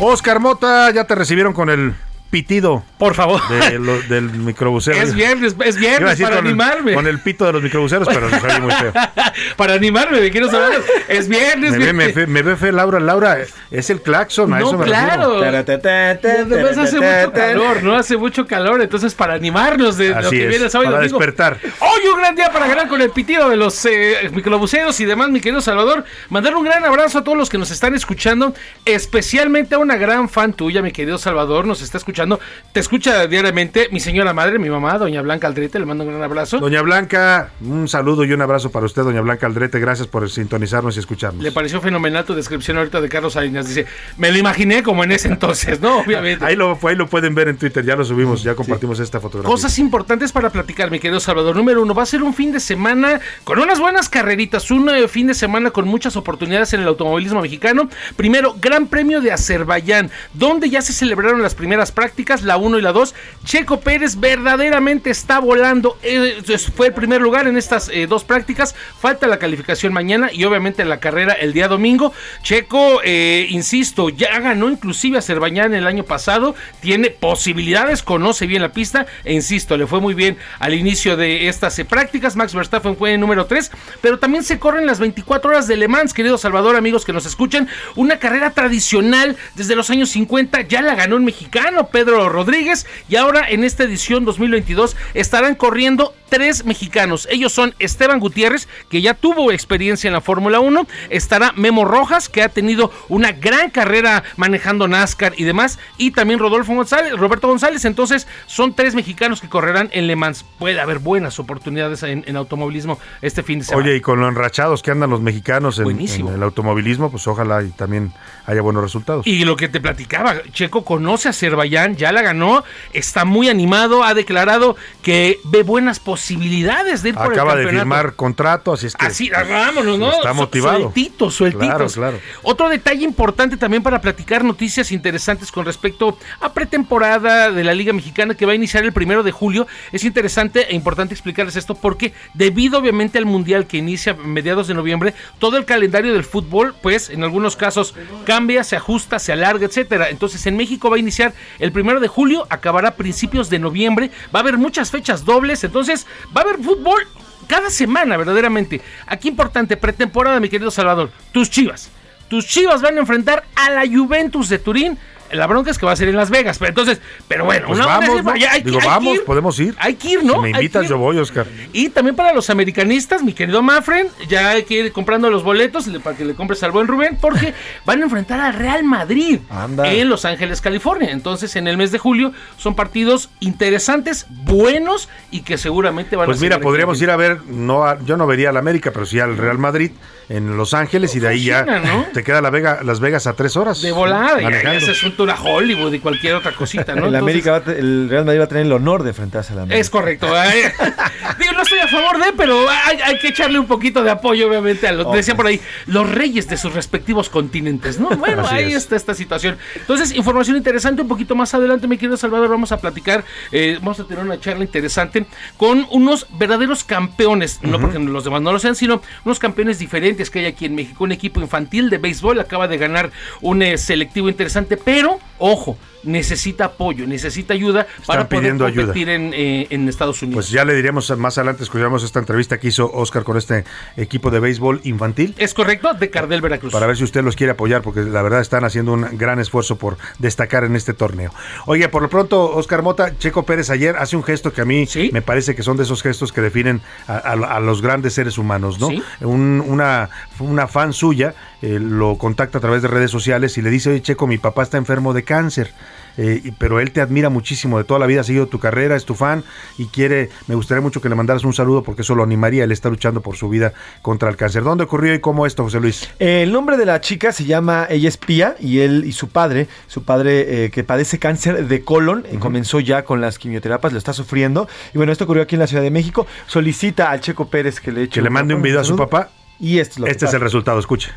Oscar Mota, ya te recibieron con el pitido. Por favor. De lo, del microbusero. Es viernes, es viernes para con animarme. El, con el pito de los microbuseros, pero se oye muy feo. (laughs) para animarme, me quiero saber. Es viernes. Me, ve, me, fe, me ve fe Laura. Laura, es el claxon. A no, eso me claro. Además hace mucho calor, ¿no? Hace mucho calor. Entonces, para animarnos de Así lo que es, viene sábado para domingo. despertar. Hoy un gran día para ganar con el pitido de los eh, microbuseros y demás, mi querido Salvador. Mandar un gran abrazo a todos los que nos están escuchando, especialmente a una gran fan tuya, mi querido Salvador. Nos está escuchando. Te escucha diariamente mi señora madre, mi mamá, doña Blanca Aldrete, le mando un gran abrazo. Doña Blanca, un saludo y un abrazo para usted, doña Blanca Aldrete, gracias por sintonizarnos y escucharnos. Le pareció fenomenal tu descripción ahorita de Carlos Salinas, dice, me lo imaginé como en ese entonces, ¿no? Obviamente. ahí, lo, ahí lo pueden ver en Twitter, ya lo subimos, ya compartimos sí. esta fotografía. Cosas importantes para platicar, mi querido Salvador. Número uno, va a ser un fin de semana con unas buenas carreritas, un eh, fin de semana con muchas oportunidades en el automovilismo mexicano. Primero, Gran Premio de Azerbaiyán, donde ya se celebraron las primeras prácticas, la 1 y la 2. Checo Pérez verdaderamente está volando. Eh, fue el primer lugar en estas eh, dos prácticas. Falta la calificación mañana y obviamente la carrera el día domingo. Checo, eh, insisto, ya ganó inclusive Azerbaiyán el año pasado. Tiene posibilidades, conoce bien la pista e insisto, le fue muy bien al inicio de estas prácticas. Max Verstappen fue el número 3, pero también se corren las 24 horas de Le Mans, querido Salvador, amigos que nos escuchan. Una carrera tradicional desde los años 50. Ya la ganó un mexicano, Pedro Rodríguez. Y ahora en esta edición 2022 estarán corriendo tres mexicanos. Ellos son Esteban Gutiérrez, que ya tuvo experiencia en la Fórmula 1. Estará Memo Rojas, que ha tenido una gran carrera manejando NASCAR y demás. Y también Rodolfo González, Roberto González. Entonces son tres mexicanos que correrán en Le Mans. Puede haber buenas oportunidades en, en automovilismo este fin de semana. Oye, y con lo enrachados que andan los mexicanos en, en, el automovilismo, pues ojalá y también haya buenos resultados. Y lo que te platicaba, Checo conoce a Azerbaiyán, ya la ganó, está muy animado, ha declarado que ve buenas posibilidades de ir por Acaba el de firmar contrato, así es que Así, vámonos, ¿no? está motivado. Sueltitos, sueltitos. Claro, claro. Otro detalle importante también para platicar noticias interesantes con respecto a pretemporada de la Liga Mexicana que va a iniciar el primero de julio. Es interesante e importante explicarles esto porque debido obviamente al Mundial que inicia a mediados de noviembre, todo el calendario del fútbol, pues en algunos casos cambia, se ajusta, se alarga, etcétera. Entonces en México va a iniciar el primero de julio, acabará a principios de noviembre, va a haber muchas fechas dobles, entonces va a haber fútbol cada semana, verdaderamente. Aquí importante, pretemporada, mi querido Salvador, tus chivas. Tus chivas van a enfrentar a la Juventus de Turín La bronca es que va a ser en Las Vegas. Pero entonces, pero bueno, Pues una vamos, ¿no? ya hay que- Digo, hay que vamos, ir. podemos ir. Hay que ir, ¿no? Si me invitas, yo voy, Oscar. Y también para los americanistas, mi querido Mafren, ya hay que ir comprando los boletos le- para que le compres al buen Rubén, porque (laughs) van a enfrentar al Real Madrid en Los Ángeles, California. Entonces, en el mes de julio son partidos interesantes, buenos y que seguramente van Pues a mira, seguir podríamos aquí. ir a ver, no a- yo no vería al América, pero sí al Real Madrid en Los Ángeles y de ahí ya te queda la Vega, Las Vegas a tres horas. de volada, ya, ese es un tour a Hollywood y cualquier otra cosita, ¿no? el, Entonces- América va te- el Real Madrid va a tener el honor de enfrentarse a la América. Es correcto. ay, (laughs) Digo, no estoy a favor de, pero hay, hay que echarle un poquito de apoyo, obviamente, a los, Ok. decía por ahí, los reyes de sus respectivos continentes, ¿no? Bueno, Así ahí es. está esta situación. Entonces, información interesante, un poquito más adelante, mi querido Salvador, vamos a platicar, eh, vamos a tener una charla interesante con unos verdaderos campeones, no porque los demás no lo sean, sino unos campeones diferentes que hay aquí en México. Un equipo infantil de béisbol acaba de ganar un eh, selectivo interesante, pero, ojo, necesita apoyo, necesita ayuda para poder ayuda. competir en, eh, en Estados Unidos. Pues ya le diremos más adelante, escuchamos esta entrevista que hizo Oscar con este equipo de béisbol infantil. Es correcto, de Cardel Veracruz. Para ver si usted los quiere apoyar, porque la verdad están haciendo un gran esfuerzo por destacar en este torneo. Oye, por lo pronto, Oscar Mota, Checo Pérez ayer hace un gesto que a mí me parece que son de esos gestos que definen a, a- a los grandes seres humanos, ¿no? Sí. Un- una, una fan suya eh, lo contacta a través de redes sociales y le dice, oye, Checo, mi papá está enfermo de cáncer. eh, pero él te admira muchísimo, de toda la vida ha seguido tu carrera, es tu fan y quiere, me gustaría mucho que le mandaras un saludo porque eso lo animaría, él está luchando por su vida contra el cáncer. ¿Dónde ocurrió y cómo esto, José Luis? El nombre de la chica se llama, ella es Pía y él y su padre, su padre eh, que padece cáncer de colon, eh, comenzó ya con las quimioterapias, lo está sufriendo. Y bueno, esto ocurrió aquí en la Ciudad de México. Solicita al Checo Pérez que le eche Que le mande un video a su papá. Y esto es lo que Este es el resultado, escuche.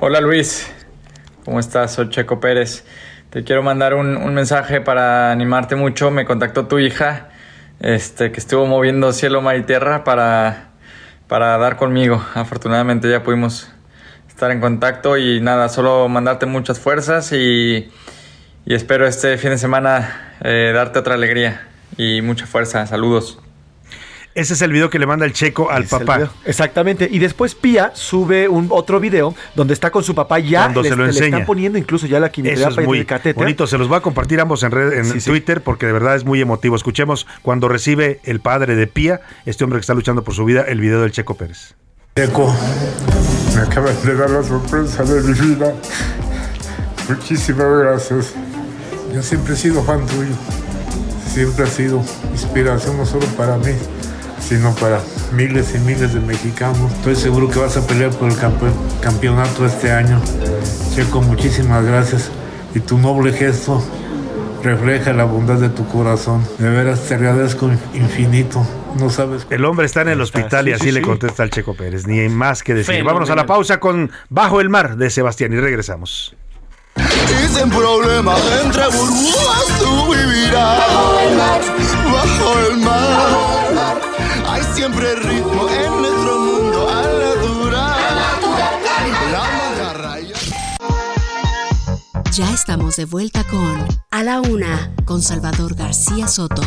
Hola Luis, ¿cómo estás? Soy Checo Pérez. Te quiero mandar un, mensaje para animarte mucho. Me contactó tu hija, este, que estuvo moviendo cielo, mar y tierra para, para dar conmigo. Afortunadamente ya pudimos estar en contacto y nada, solo mandarte muchas fuerzas y, y espero este fin de semana eh, darte otra alegría y mucha fuerza. Saludos. Ese es el video que le manda el checo al papá. Exactamente. Y después Pía sube un otro video donde está con su papá ya. Cuando le, se lo le enseña. están poniendo incluso ya la quimioterapia es muy catéter. bonito. Se los voy a compartir ambos en, red, en Sí, sí. Twitter porque de verdad es muy emotivo. Escuchemos cuando recibe el padre de Pía, este hombre que está luchando por su vida, el video del Checo Pérez. Checo, me acabas de dar la sorpresa de mi vida. Muchísimas gracias. Yo siempre he sido fan tuyo. Siempre has sido inspiración no solo para mí, sino para miles y miles de mexicanos. Estoy seguro que vas a pelear por el campe- campeonato este año. Checo, muchísimas gracias. Y tu noble gesto refleja la bondad de tu corazón. De veras te agradezco infinito. No sabes. El hombre está en el hospital y Sí, así sí, le sí. contesta al Checo Pérez. Ni más que decir. Fenomenal. Vámonos a la pausa con Bajo el Mar de Sebastián y regresamos. Y sin problema, entre burbujas tú vivirás. Bajo el mar, bajo el mar. Hay siempre ritmo en nuestro mundo al natural. La mantarraya. Ya estamos de vuelta con A la Una con Salvador García Soto.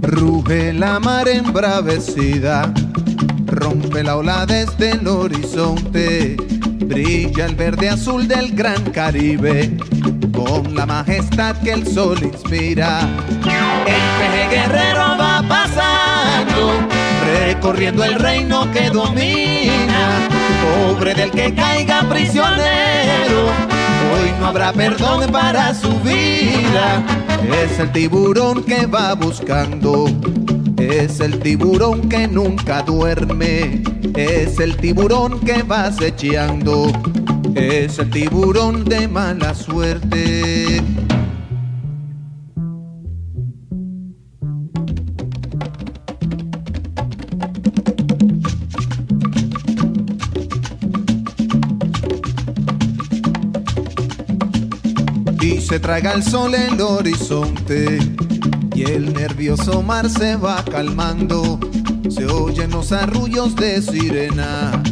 Ruge la mar embravecida, rompe la ola desde el horizonte, brilla el verde azul del gran Caribe, con la majestad que el sol inspira. El peje guerrero va pasando, recorriendo el reino que domina, pobre del que caiga prisionero, hoy no habrá perdón para su vida. Es el tiburón que va buscando, es el tiburón que nunca duerme, es el tiburón que va acechando, es el tiburón de mala suerte. y se traga el sol el horizonte y el nervioso mar se va calmando. Se oyen los arrullos de sirena,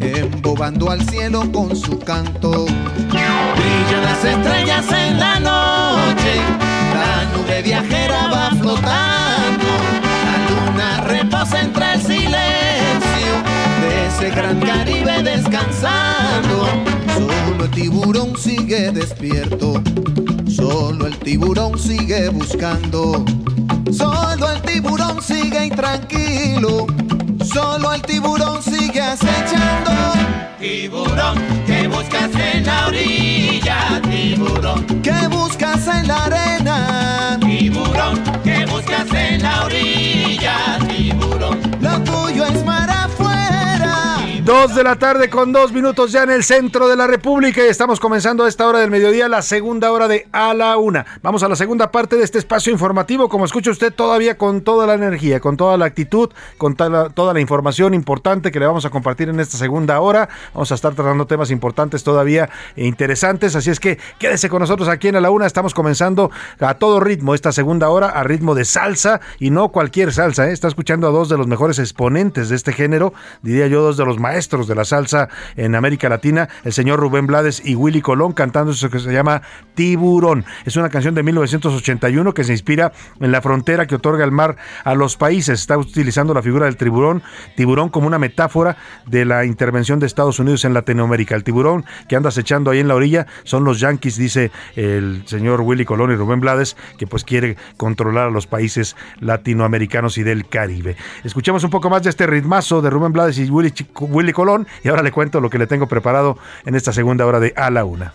embobando al cielo con su canto. Brillan las estrellas en la noche, viajera va flotando. La luna reposa entre el silencio de ese gran Caribe descansando. Solo el tiburón sigue despierto. Solo el tiburón sigue buscando. Solo el tiburón sigue intranquilo. Solo el tiburón sigue acechando. Tiburón, ¿qué buscas en la orilla? Tiburón, ¿qué buscas en la arena? Tiburón, ¿qué buscas en la orilla? Tiburón, lo tuyo es afuera. Dos de la tarde con dos minutos ya en el centro de la República y estamos comenzando a esta hora del mediodía la segunda hora de A la Una. Vamos a la segunda parte de este espacio informativo, como escucha usted todavía con toda la energía, con toda la actitud, con toda toda la información importante que le vamos a compartir en esta segunda hora. Vamos a estar tratando temas importantes todavía e interesantes, así es que quédese con nosotros aquí en A la Una. Estamos comenzando a todo ritmo esta segunda hora, a ritmo de salsa y no cualquier salsa. ¿eh? Está escuchando a dos de los mejores exponentes de este género, diría yo dos de los maestros de la salsa en América Latina, el señor Rubén Blades y Willy Colón cantando eso que se llama Tiburón. Es una canción de 1981 que se inspira en la frontera que otorga el mar a los países. Está utilizando la figura del tiburón, tiburón como una metáfora de la intervención de Estados Unidos en Latinoamérica. El tiburón que anda acechando ahí en la orilla son los yanquis, dice el señor Willy Colón y Rubén Blades, que pues quiere controlar a los países latinoamericanos y del Caribe. Escuchemos un poco más de este ritmazo de Rubén Blades y Willy, Willy Colón y ahora le cuento lo que le tengo preparado en esta segunda hora de A la Una.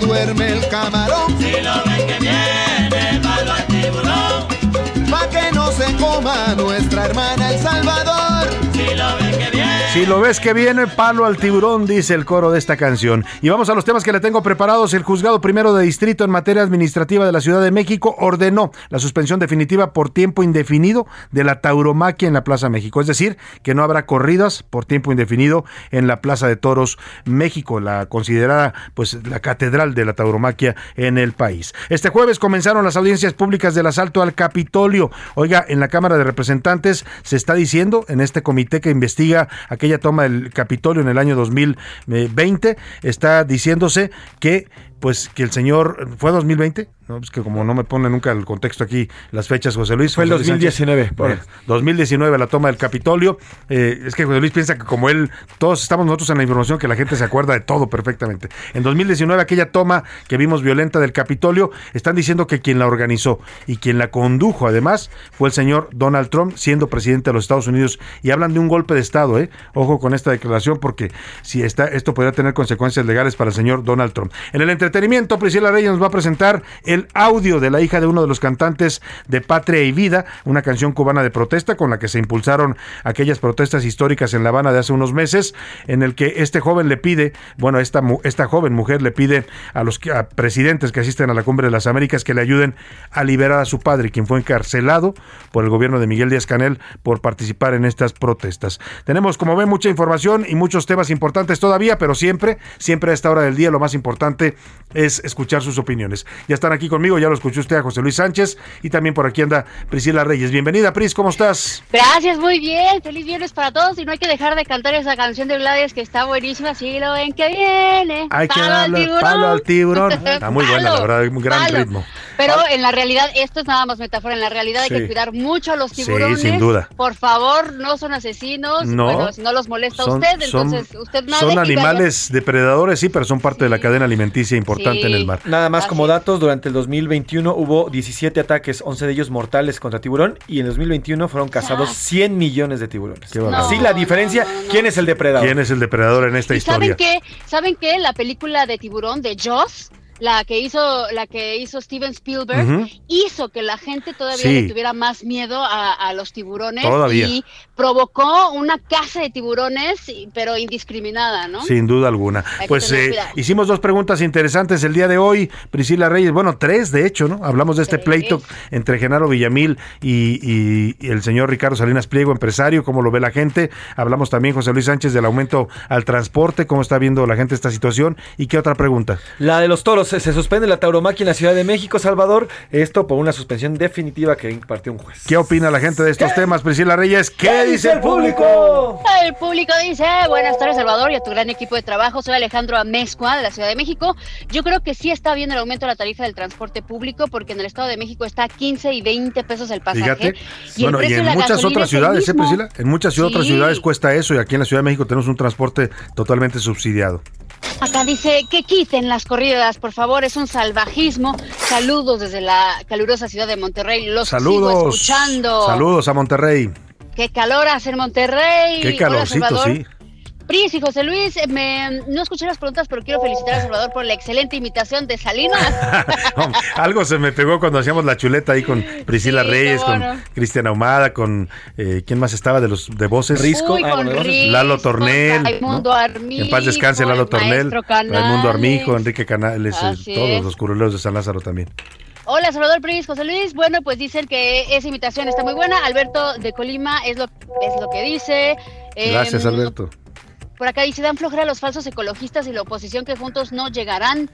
Duerme el camarón. Si lo ven que viene, palo al tiburón. Pa' que no se coma nuestra hermana El Salvador. Si lo ves que viene, palo al tiburón, dice el coro de esta canción. Y vamos a los temas que le tengo preparados. El juzgado primero de distrito en materia administrativa de la Ciudad de México ordenó la suspensión definitiva por tiempo indefinido de la tauromaquia en la Plaza México. Es decir, que no habrá corridas por tiempo indefinido en la Plaza de Toros México, la considerada pues la catedral de la tauromaquia en el país. Este jueves comenzaron las audiencias públicas del asalto al Capitolio. Oiga, en la Cámara de Representantes se está diciendo en este comité que investiga aquella toma del Capitolio en el año 2020, está diciéndose que pues que el señor fue 2020, no es que como no me pone nunca el contexto aquí las fechas José Luis fue el José Luis 2019 Sánchez, bueno, 2019 la toma del Capitolio. Eh, es que José Luis piensa que como él todos estamos nosotros en la información que la gente se acuerda de todo perfectamente. En 2019 aquella toma que vimos violenta del Capitolio están diciendo que quien la organizó y quien la condujo además fue el señor Donald Trump siendo presidente de los Estados Unidos. Y hablan de un golpe de estado eh ojo con esta declaración porque si está esto podría tener consecuencias legales para el señor Donald Trump. En el entretenimiento, Priscila Reyes nos va a presentar el audio de la hija de uno de los cantantes de Patria y Vida, una canción cubana de protesta con la que se impulsaron aquellas protestas históricas en La Habana de hace unos meses, en el que este joven le pide, bueno, esta, esta joven mujer le pide a los presidentes que asisten a la Cumbre de las Américas que le ayuden a liberar a su padre, quien fue encarcelado por el gobierno de Miguel Díaz Canel por participar en estas protestas. Tenemos, como ven, mucha información y muchos temas importantes todavía, pero siempre, siempre a esta hora del día lo más importante es escuchar sus opiniones. Ya están aquí conmigo, ya lo escuchó usted a José Luis Sánchez y también por aquí anda Priscila Reyes. Bienvenida, Pris, ¿cómo estás? Gracias, muy bien. Feliz viernes para todos y no hay que dejar de cantar esa canción de Gladys que está buenísima. Si lo ven que viene. Hay que Palo al darle tiburón. palo al tiburón. (laughs) Está muy buena, la verdad, un gran Palo. ritmo. Pero en la realidad, esto es nada más metáfora. En la realidad hay Sí. que cuidar mucho a los Sí, tiburones. sin duda. Por favor, no son asesinos. No. Bueno, si no los molesta a Son- usted, son- entonces usted nada. Son animales depredadores, sí, pero son parte de la cadena alimenticia importante Sí. en el mar. Nada más como datos, durante el 2021 hubo 17 ataques, 11 de ellos mortales contra tiburón y en 2021 fueron cazados 100 millones de tiburones. Qué. Así la diferencia, ¿quién es el depredador? ¿Quién es el depredador en esta ¿Y historia? saben qué? ¿Saben qué? La película de tiburón de Jaws, la que hizo, la que hizo Steven Spielberg, hizo que la gente todavía Sí. le tuviera más miedo a, a los tiburones Todavía. y provocó una caza de tiburones, pero indiscriminada, ¿no? Sin duda alguna. Hay Pues eh, hicimos dos preguntas interesantes el día de hoy, Priscila Reyes. Bueno, tres de hecho, ¿no? Hablamos de este pleito entre Genaro Villamil y, y- y el señor Ricardo Salinas Pliego, empresario, cómo lo ve la gente. Hablamos también, José Luis Sánchez, del aumento al transporte, cómo está viendo la gente esta situación. ¿Y qué otra pregunta? La de los toros. Se suspende la tauromaquia en la Ciudad de México, Salvador. Esto por una suspensión definitiva que impartió un juez. ¿Qué opina la gente de estos temas, Priscila Reyes? ¿Qué, dice el público? El público dice, buenas tardes Salvador y a tu gran equipo de trabajo. Soy Alejandro Amezcua de la Ciudad de México. Yo creo que sí está bien el aumento de la tarifa del transporte público porque en el Estado de México está 15 y 20 pesos el pasaje. Fíjate. Y bueno, y en muchas otras ciudades, ¿eh. Priscila? En muchas otras Sí. ciudades cuesta eso y aquí en la Ciudad de México tenemos un transporte totalmente subsidiado. Acá dice que quiten las corridas, por favor, es un salvajismo. Saludos desde la calurosa ciudad de Monterrey. Los sigo Saludos. escuchando. Saludos a Monterrey. Qué calor hace en Monterrey. Qué calorcito, sí. Pris y José Luis, eh, me, no escuché las preguntas, pero quiero felicitar a Salvador por la excelente imitación de Salinas. (laughs) Algo se me pegó cuando hacíamos la chuleta ahí con Priscila Sí, Reyes, con. Cristian Ahumada, con eh, ¿quién más estaba de los de voces? Risco. Uy, con Risco, Lalo Tornel. Raimundo ¿no? Armijo, En paz descanse Lalo el Tornel. Raimundo Armijo, Enrique Canales, eh, todos es. los curuleros de San Lázaro también. Hola, Salvador Pris, José Luis. Bueno, pues dicen que esa imitación está muy buena. Alberto de Colima es lo, es lo que dice. Gracias, Em, Alberto. Por acá dice, dan flojera a los falsos ecologistas y la oposición que juntos no llegarán.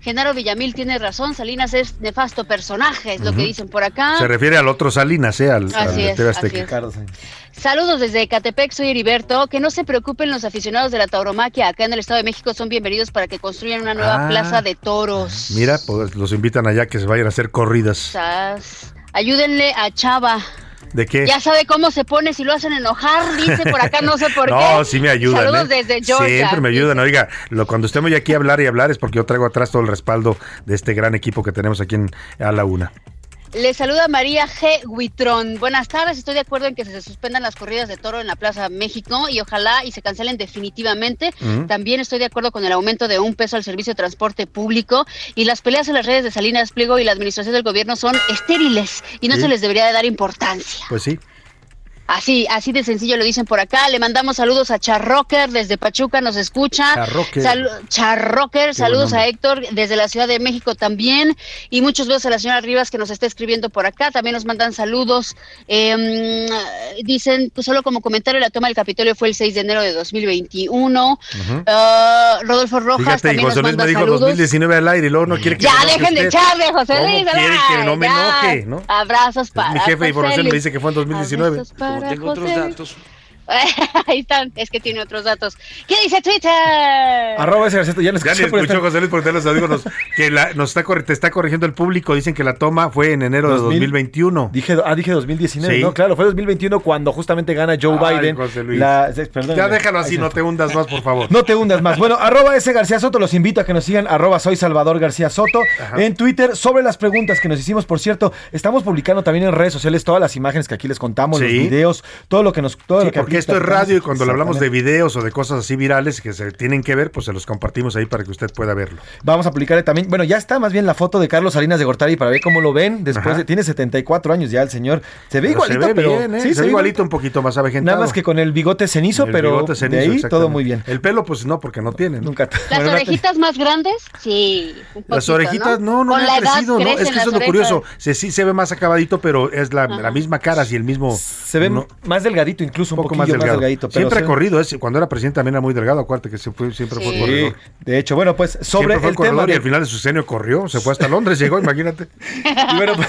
Genaro Villamil tiene razón, Salinas es nefasto personaje, es lo que dicen por acá. Se refiere al otro Salinas, ¿eh? Al, al Así es, es. Saludos desde Ecatepec, soy Heriberto. Que no se preocupen los aficionados de la tauromaquia. Acá en el Estado de México son bienvenidos para que construyan una nueva Ah. plaza de toros. Mira, pues los invitan allá que se vayan a hacer corridas. Ayúdenle a Chava. ¿De qué? Ya sabe cómo se pone si lo hacen enojar, dice por acá, no sé (laughs) por qué. No, sí me ayudan. Saludos ¿eh? desde Georgia. Siempre me ayudan. Oiga, lo, cuando estemos ya aquí a hablar y hablar es porque yo traigo atrás todo el respaldo de este gran equipo que tenemos aquí en A la Una. Le saluda María G. Huitrón. Buenas tardes, estoy de acuerdo en que se suspendan las corridas de toro en la Plaza México y ojalá y se cancelen definitivamente. También estoy de acuerdo con el aumento de un peso al servicio de transporte público y las peleas en las redes de Salinas Pliego y la administración del gobierno son estériles y no Sí. se les debería de dar importancia. Pues sí. Así, así de sencillo lo dicen por acá. Le mandamos saludos a Charrocker desde Pachuca, nos escucha. Charrocker. Salu- Charrocker, saludos a Héctor desde la Ciudad de México también. Y muchos besos a la señora Rivas que nos está escribiendo por acá. También nos mandan saludos. Eh, dicen, pues, solo como comentario, la toma del Capitolio fue el 6 de enero de 2021. Ujú. Ah, Rodolfo Rojas Fíjate, también José nos Luis me dijo saludos. 2019 al aire y luego no quiere que Ya me dejen de echarle, José ¿Cómo Luis. quiere que no me ya. enoje, no? Abrazos para Mi jefe de información me dice que fue en 2019. Abrazos para Tengo otros datos. (laughs) Ahí están, es que tiene otros datos. ¿Qué dice Twitter? Arroba ese García, ya ni escuché por escuchó José Luis porque te los audífonos que la- nos está, te está corrigiendo el público. Dicen que la toma fue en enero de 2000. 2021. Dije, ah, dije 2019, Sí. no, claro, fue 2021 cuando justamente gana Joe Ay, Biden. José Luis. la- perdóname. Ya déjalo así, no te hundas más, por favor. No te hundas más. Bueno, arroba ese García Soto, los invito a que nos sigan, arroba soy Salvador García Soto, Ajá. en Twitter, sobre las preguntas que nos hicimos, por cierto, estamos publicando también en redes sociales todas las imágenes que aquí les contamos, los videos, todo lo que nos... Todo Sí, lo que esto es radio y cuando le hablamos de videos o de cosas así virales que se tienen que ver, pues se los compartimos ahí para que usted pueda verlo. Vamos a publicar también, bueno, ya está más bien la foto de Carlos Salinas de Gortari para ver cómo lo ven, después Ajá. de, tiene 74 años ya el señor, se ve Pero igualito, se ve pero... bien, ¿eh? sí, se ve igualito, un poquito más avejentado. Nada más que con el bigote cenizo, El pero bigote cenizo, de ahí todo muy bien. El pelo, pues no, porque no tiene. ¿no? Nunca. ¿Las bueno, orejitas más grandes? Sí. un Las orejitas no, no, Con me la ha edad crecido, ¿no? Es que eso es lo curioso. Se, sí se ve más acabadito, pero es la, la misma cara, así el mismo. Se ve más delgadito, incluso un poco más más, delgado. delgadito. pero siempre se- ha corrido, es, cuando era presidente también era muy delgado, acuérdate que se fue, siempre fue Sí, corredor. de hecho, bueno, pues sobre Siempre fue el corredor tema y al final de su sexenio corrió, se fue hasta Londres, llegó, imagínate. (laughs) Y bueno, pues,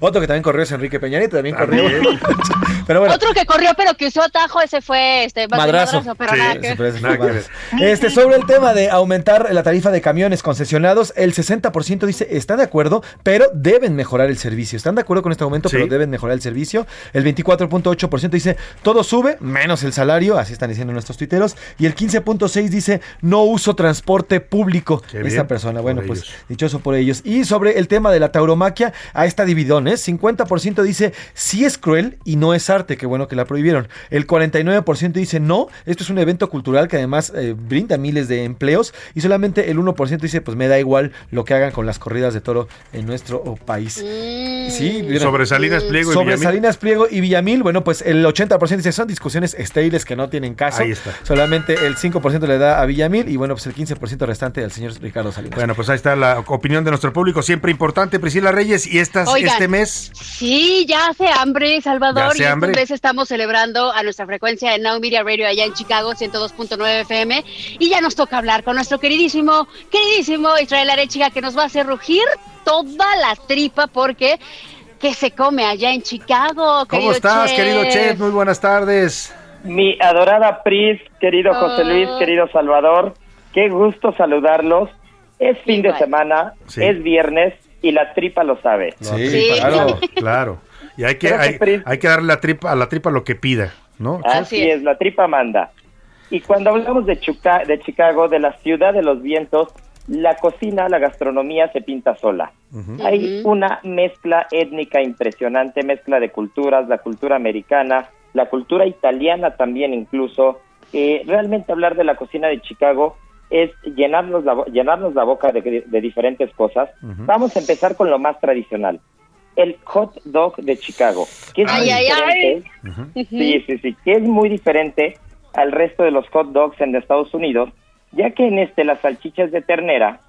otro que también corrió es Enrique Peña Nieto, también corrió. También. (laughs) Pero bueno, Otro que corrió pero que usó atajo, ese fue este madrazo. pero Sí, nada eso que- fue- eso fue Nada que madrazo. (laughs) Este, sobre el tema de aumentar la tarifa de camiones concesionados, el 60% dice está de acuerdo, pero deben mejorar el servicio. Están de acuerdo con este aumento, Sí. pero deben mejorar el servicio. El 24.8% dice todo sube, menos el salario, así están diciendo nuestros tuiteros. Y el 15.6% dice no uso transporte público. Qué Esta bien, persona, bueno, pues ellos. dichoso por ellos. Y sobre el tema de la tauromaquia, a esta dividón, ¿eh? 50% dice sí es cruel y no es arte, qué bueno que la prohibieron. El 49% dice no, esto es un evento cultural que además eh, brinda miles de empleos. Y solamente el 1% dice pues me da igual lo que hagan con las corridas de toro en nuestro oh, país. Sí, vieron. Sobre Salinas Pliego y Sobre Villamil. Salinas Pliego y Villamil, bueno, pues el 80% dice son discusiones opciones estériles que no tienen caso. Ahí está. Solamente el 5% le da a Villamil y bueno, pues el 15% restante al señor Ricardo Salinas. Bueno, pues ahí está la opinión de nuestro público, siempre importante, Priscila Reyes, y estas, Oigan. este mes... Sí, ya hace hambre, Salvador. Ya hace y esta hambre. vez estamos celebrando a nuestra frecuencia de Now Media Radio allá en Chicago, 102.9 FM. Y ya nos toca hablar con nuestro queridísimo, queridísimo Israel Arechiga, que nos va a hacer rugir toda la tripa porque que se come allá en Chicago. ¿Cómo querido estás, chef? querido Chef? Muy buenas tardes. Mi adorada Pris, querido José Luis, Oh. querido Salvador, qué gusto saludarlos. Es fin de semana, Sí. es viernes y la tripa lo sabe. Sí, claro, claro. Y hay que, Creo que hay, Pris- hay que darle la tripa, a la tripa lo que pida, ¿no? Así es. la tripa manda. Y cuando hablamos de, Chuca- de Chicago, de la ciudad de los vientos, la cocina, la gastronomía se pinta sola. Hay una mezcla étnica impresionante, mezcla de culturas, la cultura americana, la cultura italiana también incluso. Eh, realmente hablar de la cocina de Chicago es llenarnos la, bo- llenarnos la boca de, de diferentes cosas. Vamos a empezar con lo más tradicional. El hot dog de Chicago. Que es Ay, muy ay, ay. diferente. Sí, sí, sí, que es muy diferente al resto de los hot dogs en Estados Unidos, ya que en este las salchichas de ternera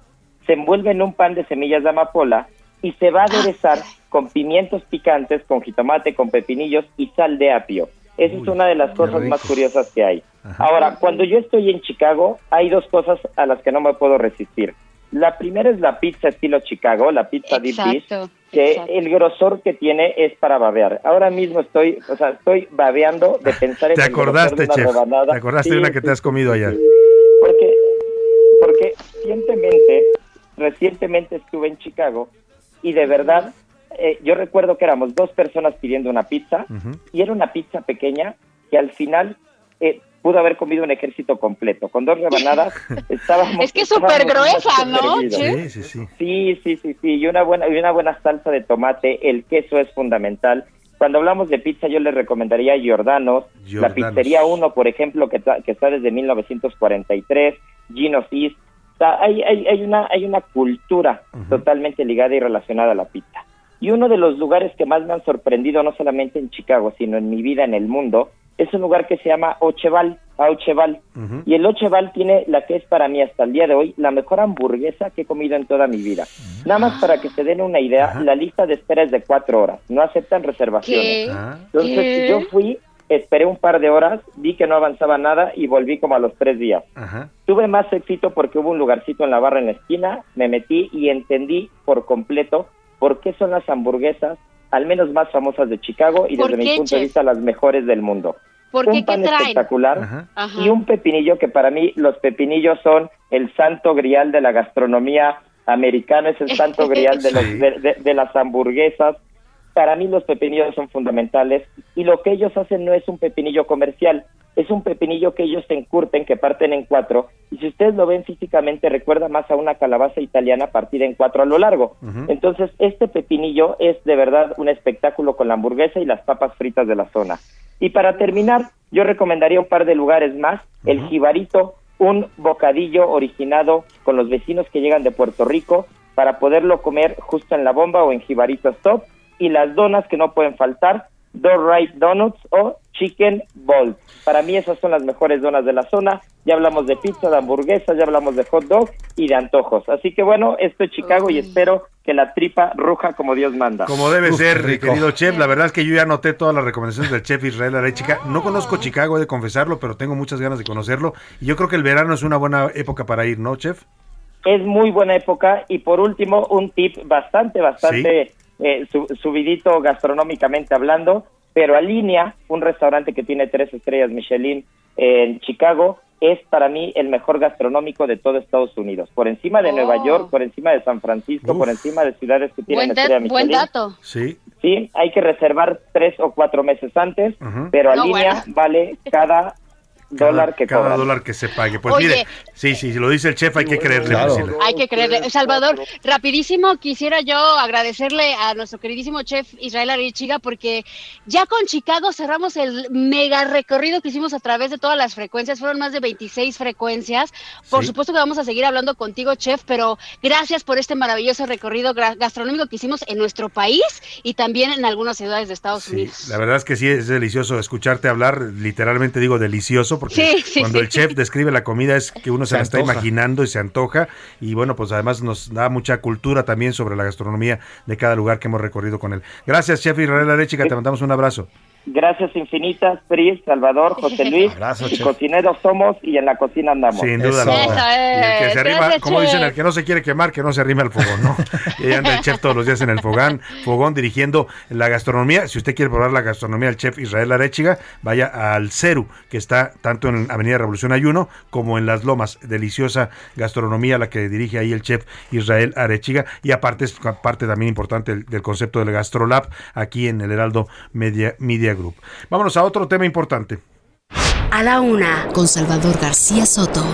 se envuelven en un pan de semillas de amapola y se va a aderezar con pimientos picantes, con jitomate, con pepinillos y sal de apio. Esa es una de las cosas más curiosas que hay. Ahora, cuando yo estoy en Chicago, hay dos cosas a las que no me puedo resistir. La primera es la pizza estilo Chicago, la pizza deep dish, que exacto. el grosor que tiene es para babear. Ahora mismo estoy, o sea, estoy babeando de (laughs) pensar en Te el acordaste, de una Chef. rebanada. Te acordaste Sí, de una que sí, te has comido allá. porque, porque recientemente, recientemente estuve en Chicago y de verdad, eh, yo recuerdo que éramos dos personas pidiendo una pizza y era una pizza pequeña que al final eh, pudo haber comido un ejército completo. Con dos rebanadas (laughs) estábamos... Es que es súper gruesa, ¿no? Sí, sí, sí. Sí, sí, sí, sí, y una buena y una buena salsa de tomate, el queso es fundamental. Cuando hablamos de pizza, yo les recomendaría Giordano's, la Giordano's. pizzería 1, por ejemplo, que, que está desde 1943, Gino's East. O sea, hay, hay, hay, una, hay una cultura totalmente ligada y relacionada a la pizza. Y uno de los lugares que más me han sorprendido, no solamente en Chicago, sino en mi vida en el mundo, es un lugar que se llama Ocheval, Aucheval. Y el Ocheval tiene la que es para mí hasta el día de hoy la mejor hamburguesa que he comido en toda mi vida. Nada más para que se den una idea, la lista de espera es de cuatro horas, no aceptan reservaciones. ¿Qué? Entonces ¿Qué? yo fui, esperé un par de horas, vi que no avanzaba nada y volví como a los tres días. Tuve más éxito porque hubo un lugarcito en la barra en la esquina, me metí y entendí por completo por qué son las hamburguesas al menos más famosas de Chicago y ¿Por desde mi punto de vista las mejores del mundo. ¿Por un qué? ¿Qué pan traen? espectacular Ajá. y un pepinillo que para mí los pepinillos son el santo grial de la gastronomía americana, es el (laughs) santo grial de, los- Sí. de- de- de las hamburguesas. Para mí los pepinillos son fundamentales y lo que ellos hacen no es un pepinillo comercial, es un pepinillo que ellos se encurten, que parten en cuatro y si ustedes lo ven físicamente recuerda más a una calabaza italiana partida en cuatro a lo largo. Entonces este pepinillo es de verdad un espectáculo con la hamburguesa y las papas fritas de la zona. Y para terminar, yo recomendaría un par de lugares más. El Jibarito, un bocadillo originado con los vecinos que llegan de Puerto Rico para poderlo comer justo en la bomba o en Jibarito Stop. Y las donas que no pueden faltar, Right Donuts o Chicken Balls. Para mí esas son las mejores donas de la zona. Ya hablamos de pizza, de hamburguesas, ya hablamos de hot dog y de antojos. Así que bueno, esto es Chicago y espero que la tripa ruja como Dios manda. Como debe Uf, ser, rico. querido chef. La verdad es que yo ya anoté todas las recomendaciones del chef Israel Arechica. No conozco Chicago, he de confesarlo, pero tengo muchas ganas de conocerlo. Y yo creo que el verano es una buena época para ir, ¿no, chef? es muy buena época y por último un tip bastante bastante eh, su- subidito gastronómicamente hablando pero Alinea un restaurante que tiene tres estrellas Michelin en Chicago es para mí el mejor gastronómico de todo Estados Unidos por encima de Oh. Nueva York por encima de San Francisco por encima de ciudades que tienen Buen, estrella dat- buen Michelin dato. Sí. Sí, hay que reservar tres o cuatro meses antes, pero No, Alinea bueno. vale cada dólar que cada cobran. dólar que se pague. Pues Oye. mire, sí, sí, si lo dice el chef hay que creerle. Claro. Hay que creerle. Salvador, rapidísimo, quisiera yo agradecerle a nuestro queridísimo chef Israel Arechiga porque ya con Chicago cerramos el mega recorrido que hicimos a través de todas las frecuencias. Fueron más de 26 frecuencias. Por Sí. supuesto que vamos a seguir hablando contigo, chef, pero gracias por este maravilloso recorrido gastronómico que hicimos en nuestro país y también en algunas ciudades de Estados Unidos. La verdad es que sí es delicioso escucharte hablar, literalmente digo delicioso, porque Sí, sí, cuando sí. el chef describe la comida es que uno se, Se la está antoja. imaginando y se antoja, y bueno, pues además nos da mucha cultura también sobre la gastronomía de cada lugar que hemos recorrido con él. Gracias, chef Israel Arechiga, te mandamos un abrazo. Gracias infinitas, Pris, Salvador, (laughs) José Luis. Abrazo, y chef. cocineros somos y en la cocina andamos. Sin duda Eso. alguna. Y el que se arrima, Gracias, como dicen, el que no se quiere quemar, que no se arrime al fogón, ¿no? (laughs) Y ahí anda el chef todos los días en el fogón, fogón dirigiendo la gastronomía. Si usted quiere probar la gastronomía del chef Israel Arechiga, vaya al Ceru, que está tanto en Avenida Revolución Ayuno como en Las Lomas. Deliciosa gastronomía la que dirige ahí el chef Israel Arechiga. Y aparte es parte también importante del, del concepto del GastroLab aquí en el Heraldo Media, Media Group. Vámonos a otro tema importante. A la una, con Salvador García Soto.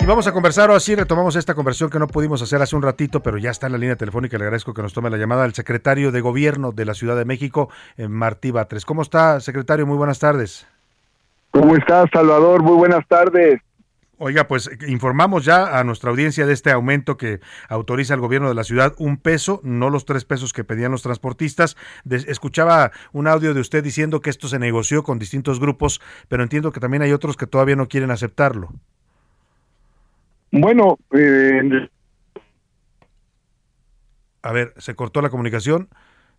Y vamos a conversar, ahora sí retomamos esta conversación que no pudimos hacer hace un ratito, pero ya está en la línea telefónica. Le agradezco que nos tome la llamada al secretario de Gobierno de la Ciudad de México, eh, Martí Batres. ¿Cómo está, secretario? Muy buenas tardes. ¿Cómo estás, Salvador? Muy buenas tardes. Oiga, pues eh, informamos ya a nuestra audiencia de este aumento que autoriza el gobierno de la ciudad, un peso, no los tres pesos que pedían los transportistas. De- escuchaba un audio de usted diciendo que esto se negoció con distintos grupos, pero entiendo que también hay otros que todavía no quieren aceptarlo. Bueno, eh, A ver, se cortó la comunicación,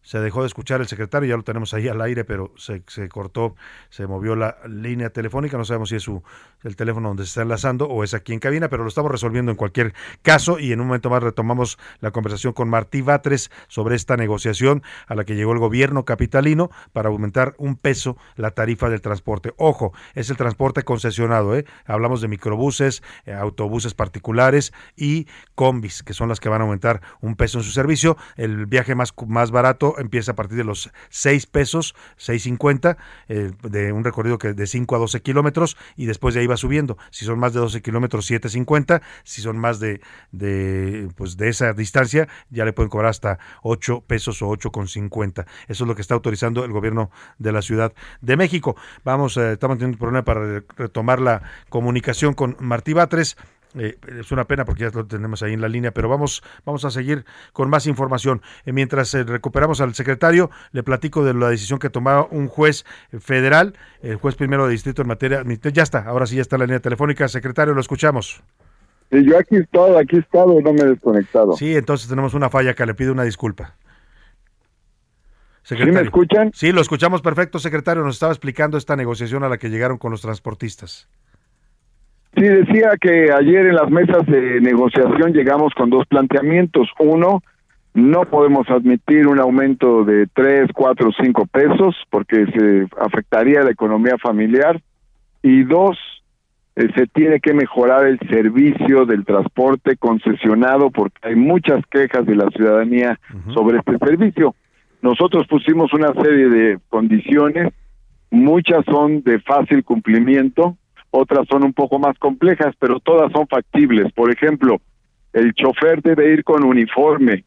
se dejó de escuchar el secretario, ya lo tenemos ahí al aire, pero se, se cortó, se movió la línea telefónica, no sabemos si es su, el teléfono donde se está enlazando o es aquí en cabina, pero lo estamos resolviendo en cualquier caso y en un momento más retomamos la conversación con Martí Batres sobre esta negociación a la que llegó el gobierno capitalino para aumentar un peso la tarifa del transporte. Ojo, es el transporte concesionado, ¿eh? hablamos de microbuses, eh, autobuses particulares y combis, que son las que van a aumentar un peso en su servicio. El viaje más, más barato empieza a partir de los 6 pesos, 6.50, eh, de un recorrido que de 5 a 12 kilómetros y después de ahí va subiendo. Si son más de 12 kilómetros, 7.50. Si son más de, de, pues de esa distancia, ya le pueden cobrar hasta 8 pesos o 8.50. Eso es lo que está autorizando el gobierno de la Ciudad de México. Vamos, eh, estamos teniendo un problema para re- retomar la comunicación con Martí Batres. Eh, es una pena porque ya lo tenemos ahí en la línea, pero vamos, vamos a seguir con más información. Eh, mientras eh, recuperamos al secretario, le platico de la decisión que tomaba un juez federal, el juez primero de distrito en materia. Ya está, ahora sí ya está la línea telefónica. Secretario, lo escuchamos. eh, yo aquí he estado, aquí he estado, no me he desconectado. Sí, entonces tenemos una falla que le pido una disculpa. ¿Sí me escuchan? Sí, lo escuchamos perfecto, secretario. Nos estaba explicando esta negociación a la que llegaron con los transportistas. Sí, decía que ayer en las mesas de negociación llegamos con dos planteamientos. Uno, no podemos admitir un aumento de 3, 4, 5 pesos porque se afectaría la economía familiar. Y dos, eh, se tiene que mejorar el servicio del transporte concesionado porque hay muchas quejas de la ciudadanía sobre este servicio. Nosotros pusimos una serie de condiciones, muchas son de fácil cumplimiento, otras son un poco más complejas, pero todas son factibles. Por ejemplo, el chofer debe ir con uniforme,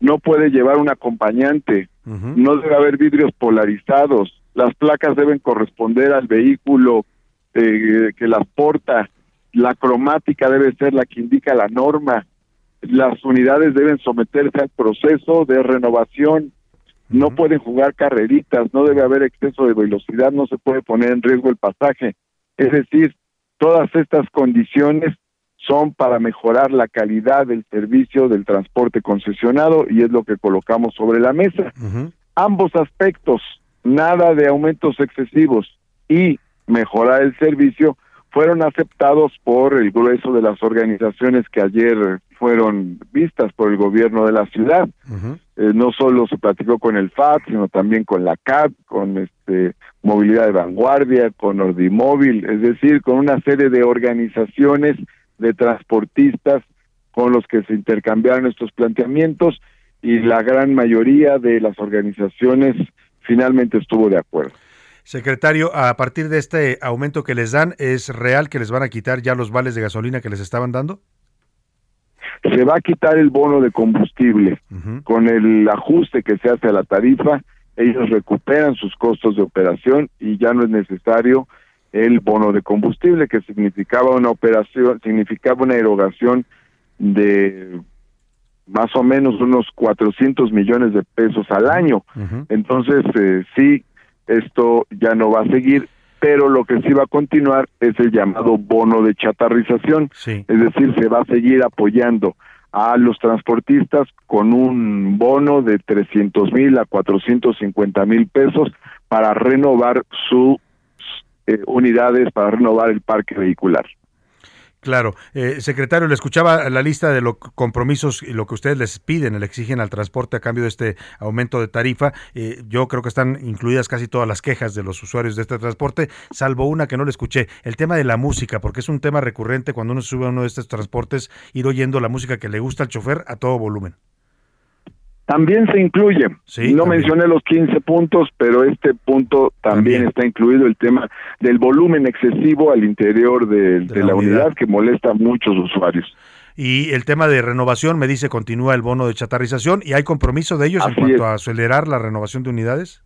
no puede llevar un acompañante, no debe haber vidrios polarizados, las placas deben corresponder al vehículo eh, que las porta, la cromática debe ser la que indica la norma, las unidades deben someterse al proceso de renovación, no pueden jugar carreritas, no debe haber exceso de velocidad, no se puede poner en riesgo el pasaje. Es decir, todas estas condiciones son para mejorar la calidad del servicio del transporte concesionado y es lo que colocamos sobre la mesa. Ambos aspectos, nada de aumentos excesivos y mejorar el servicio, fueron aceptados por el grueso de las organizaciones que ayer fueron vistas por el gobierno de la ciudad. Eh, no solo se platicó con el FAT, sino también con la CAP, con este Movilidad de Vanguardia, con Ordimóvil, es decir, con una serie de organizaciones de transportistas con los que se intercambiaron estos planteamientos y la gran mayoría de las organizaciones finalmente estuvo de acuerdo. Secretario, a partir de este aumento que les dan, ¿es real que les van a quitar ya los vales de gasolina que les estaban dando? Se va a quitar el bono de combustible. Con el ajuste que se hace a la tarifa, ellos recuperan sus costos de operación y ya no es necesario el bono de combustible, que significaba una operación, significaba una erogación de más o menos unos 400 millones de pesos al año. Entonces, eh, sí, esto ya no va a seguir, pero lo que sí va a continuar es el llamado bono de chatarrización. Es decir, se va a seguir apoyando a los transportistas con un bono de 300 mil a 450 mil pesos para renovar sus eh, unidades, para renovar el parque vehicular. Claro, eh, secretario, le escuchaba la lista de los compromisos y lo que ustedes les piden, le exigen al transporte a cambio de este aumento de tarifa. Eh, yo creo que están incluidas casi todas las quejas de los usuarios de este transporte, salvo una que no le escuché, el tema de la música, porque es un tema recurrente cuando uno sube a uno de estos transportes, ir oyendo la música que le gusta al chofer a todo volumen. También se incluye. no mencioné los 15 puntos, pero este punto también, está incluido el tema del volumen excesivo al interior de, la, unidad. que molesta a muchos usuarios. Y el tema de renovación, me dice, continúa el bono de chatarrización y hay compromiso de ellos en cuanto a acelerar la renovación de unidades.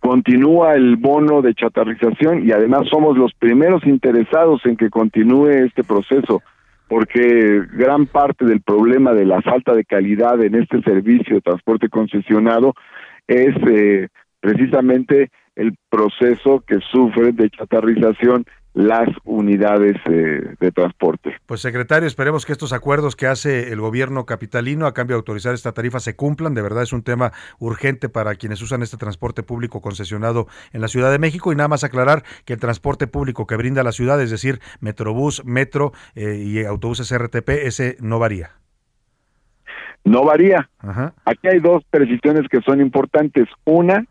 Continúa el bono de chatarrización y además somos los primeros interesados en que continúe este proceso porque gran parte del problema de la falta de calidad en este servicio de transporte concesionado es eh, precisamente el proceso que sufre de chatarrización las unidades eh, de transporte. Pues secretario, esperemos que estos acuerdos que hace el gobierno capitalino a cambio de autorizar esta tarifa se cumplan. De verdad es un tema urgente para quienes usan este transporte público concesionado en la Ciudad de México. Y nada más aclarar que el transporte público que brinda la ciudad, es decir, Metrobús, Metro eh, y autobuses RTP, ese no varía. No varía. Aquí hay dos precisiones que son importantes. Una,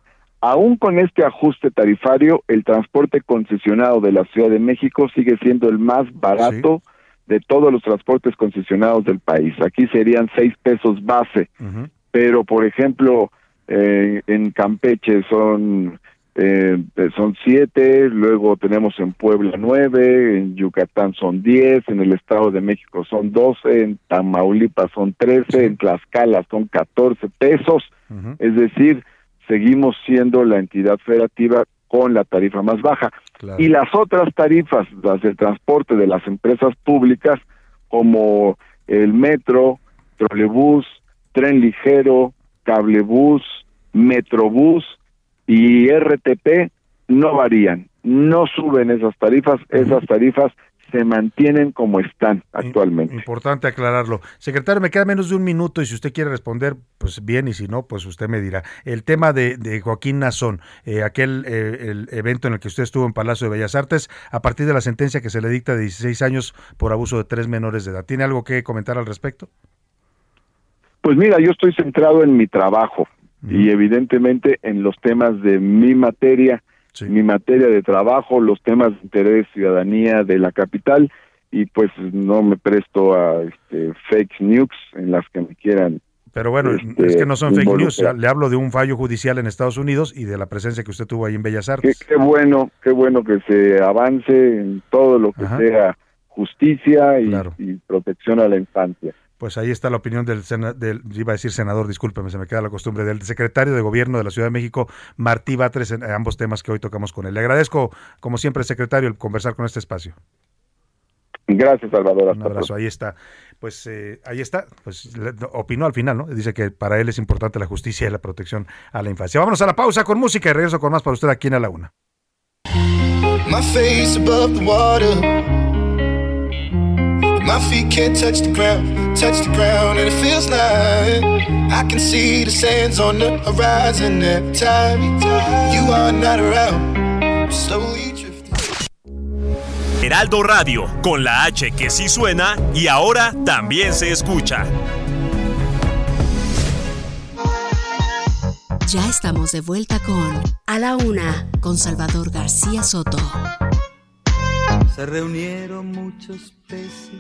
Aún con este ajuste tarifario, el transporte concesionado de la Ciudad de México sigue siendo el más barato de todos los transportes concesionados del país. Aquí serían seis pesos base, pero por ejemplo eh, en Campeche son eh, son siete, luego tenemos en Puebla nueve, en Yucatán son diez, en el Estado de México son doce, en Tamaulipas son trece, en Tlaxcala son catorce pesos, es decir, seguimos siendo la entidad federativa con la tarifa más baja. Y las otras tarifas, las del transporte de las empresas públicas, como el metro, trolebús, tren ligero, cablebús, metrobús y RTP, no varían, no suben esas tarifas, esas tarifas se mantienen como están actualmente. Importante aclararlo. Secretario, me queda menos de un minuto y si usted quiere responder, pues bien, y si no, pues usted me dirá. El tema de, Joaquín Nazón, eh, aquel eh, el evento en el que usted estuvo en Palacio de Bellas Artes, a partir de la sentencia que se le dicta de 16 años por abuso de tres menores de edad. ¿Tiene algo que comentar al respecto? Pues mira, yo estoy centrado en mi trabajo y evidentemente en los temas de mi materia mi materia de trabajo, los temas de interés ciudadanía de la capital y pues no me presto a este, fake news en las que me quieran. Pero bueno, este, es que no son fake news, le hablo de un fallo judicial en Estados Unidos y de la presencia que usted tuvo ahí en Bellas Artes. Qué, bueno, qué bueno que se avance en todo lo que sea justicia y protección a la infancia. Pues ahí está la opinión del, del, iba a decir senador, discúlpeme, se me queda la costumbre, del secretario de Gobierno de la Ciudad de México, Martí Batres, en ambos temas que hoy tocamos con él. Le agradezco, como siempre, secretario, el conversar con este espacio. Gracias, Salvador. Un abrazo, ahí está. Pues eh, ahí está, pues opinó al final, ¿no? Dice que para él es importante la justicia y la protección a la infancia. Vámonos a la pausa con música y regreso con más para usted aquí en A la Una. My feet can't touch the ground, touch the ground, and it feels like I can see the sands on the horizon every time you are not around. Slowly Heraldo Radio, con la H que sí suena y ahora también se escucha. Ya estamos de vuelta con A la Una, con Salvador García Soto. Se reunieron muchos peces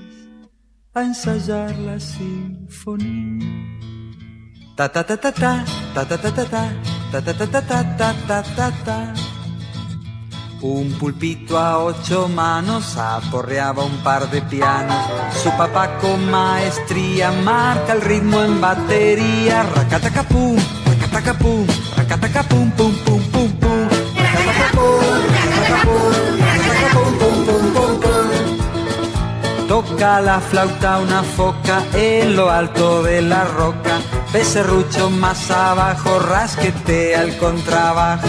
a ensayar la sinfonía. Ta ta ta ta ta ta ta ta ta ta ta ta ta ta ta ta ta Un pulpito a ocho manos aporreaba un par de pianos. Su papá con maestría marca el ritmo en batería. Racatacapum, racatacapum, racatacapum, pum, pum, pum, pum. La flauta una foca en lo alto de la roca. Becerrucho más abajo, rasquetea el contrabajo.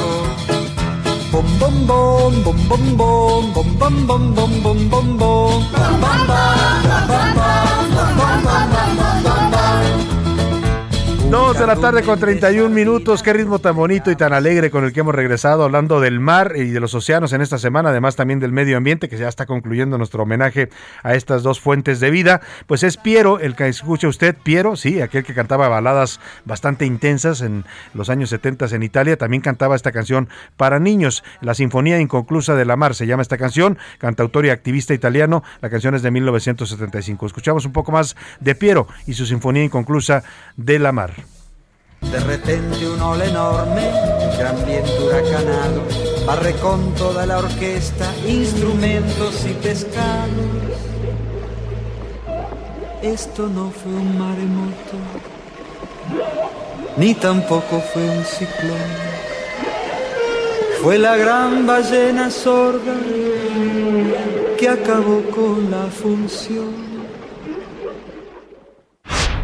Bom bom bom bom bom bom bom bom Dos de la tarde con 31 minutos. Qué ritmo tan bonito y tan alegre con el que hemos regresado hablando del mar y de los océanos en esta semana, además también del medio ambiente, que ya está concluyendo nuestro homenaje a estas dos fuentes de vida. Pues es Piero, el que escucha usted, Piero, sí, aquel que cantaba baladas bastante intensas en los años 70 en Italia, también cantaba esta canción para niños, La Sinfonía Inconclusa de la Mar, se llama esta canción, cantautor y activista italiano, la canción es de 1975. Escuchamos un poco más de Piero y su Sinfonía Inconclusa de la Mar. De repente un ola enorme, gran viento huracanado, barre con toda la orquesta, instrumentos y pescados. Esto no fue un maremoto, ni tampoco fue un ciclón. Fue la gran ballena sorda que acabó con la función.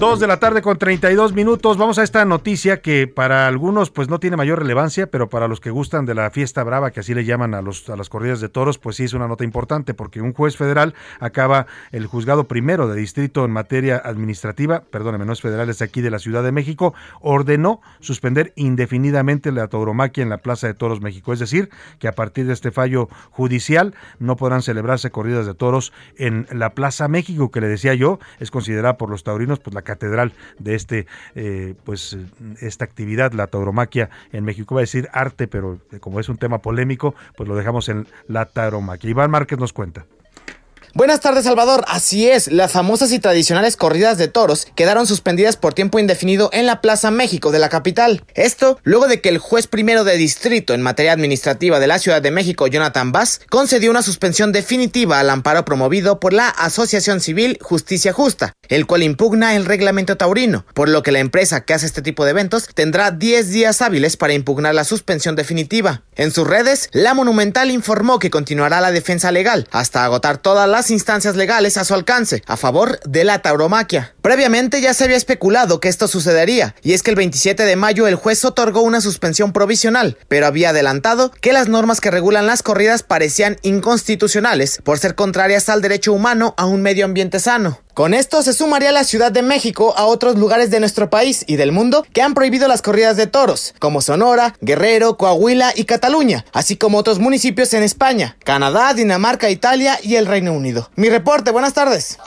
Dos de la tarde con 32 minutos. Vamos a esta noticia que para algunos pues no tiene mayor relevancia, pero para los que gustan de la fiesta brava, que así le llaman a, los, a las corridas de toros, pues sí es una nota importante porque un juez federal acaba el juzgado primero de distrito en materia administrativa, perdóneme, no es federal, es aquí de la Ciudad de México, ordenó suspender indefinidamente la tauromaquia en la Plaza de Toros México. Es decir, que a partir de este fallo judicial no podrán celebrarse corridas de toros en la Plaza México, que le decía yo, es considerada por los taurinos pues la catedral de este eh, pues esta actividad, la tauromaquia en México. Va a decir arte, pero como es un tema polémico, pues lo dejamos en la tauromaquia. Iván Márquez nos cuenta. Buenas tardes, Salvador. Así es, las famosas y tradicionales corridas de toros quedaron suspendidas por tiempo indefinido en la Plaza México de la capital. Esto luego de que el juez primero de distrito en materia administrativa de la Ciudad de México, Jonathan Bass, concedió una suspensión definitiva al amparo promovido por la Asociación Civil Justicia Justa, el cual impugna el reglamento taurino, por lo que la empresa que hace este tipo de eventos tendrá 10 días hábiles para impugnar la suspensión definitiva. En sus redes, la Monumental informó que continuará la defensa legal hasta agotar todas las instancias legales a su alcance a favor de la tauromaquia. Previamente ya se había especulado que esto sucedería, y es que el 27 de mayo el juez otorgó una suspensión provisional, pero había adelantado que las normas que regulan las corridas parecían inconstitucionales por ser contrarias al derecho humano a un medio ambiente sano. Con esto se sumaría la Ciudad de México a otros lugares de nuestro país y del mundo que han prohibido las corridas de toros, como Sonora, Guerrero, Coahuila y Cataluña, así como otros municipios en España, Canadá, Dinamarca, Italia y el Reino Unido. Mi reporte, buenas tardes.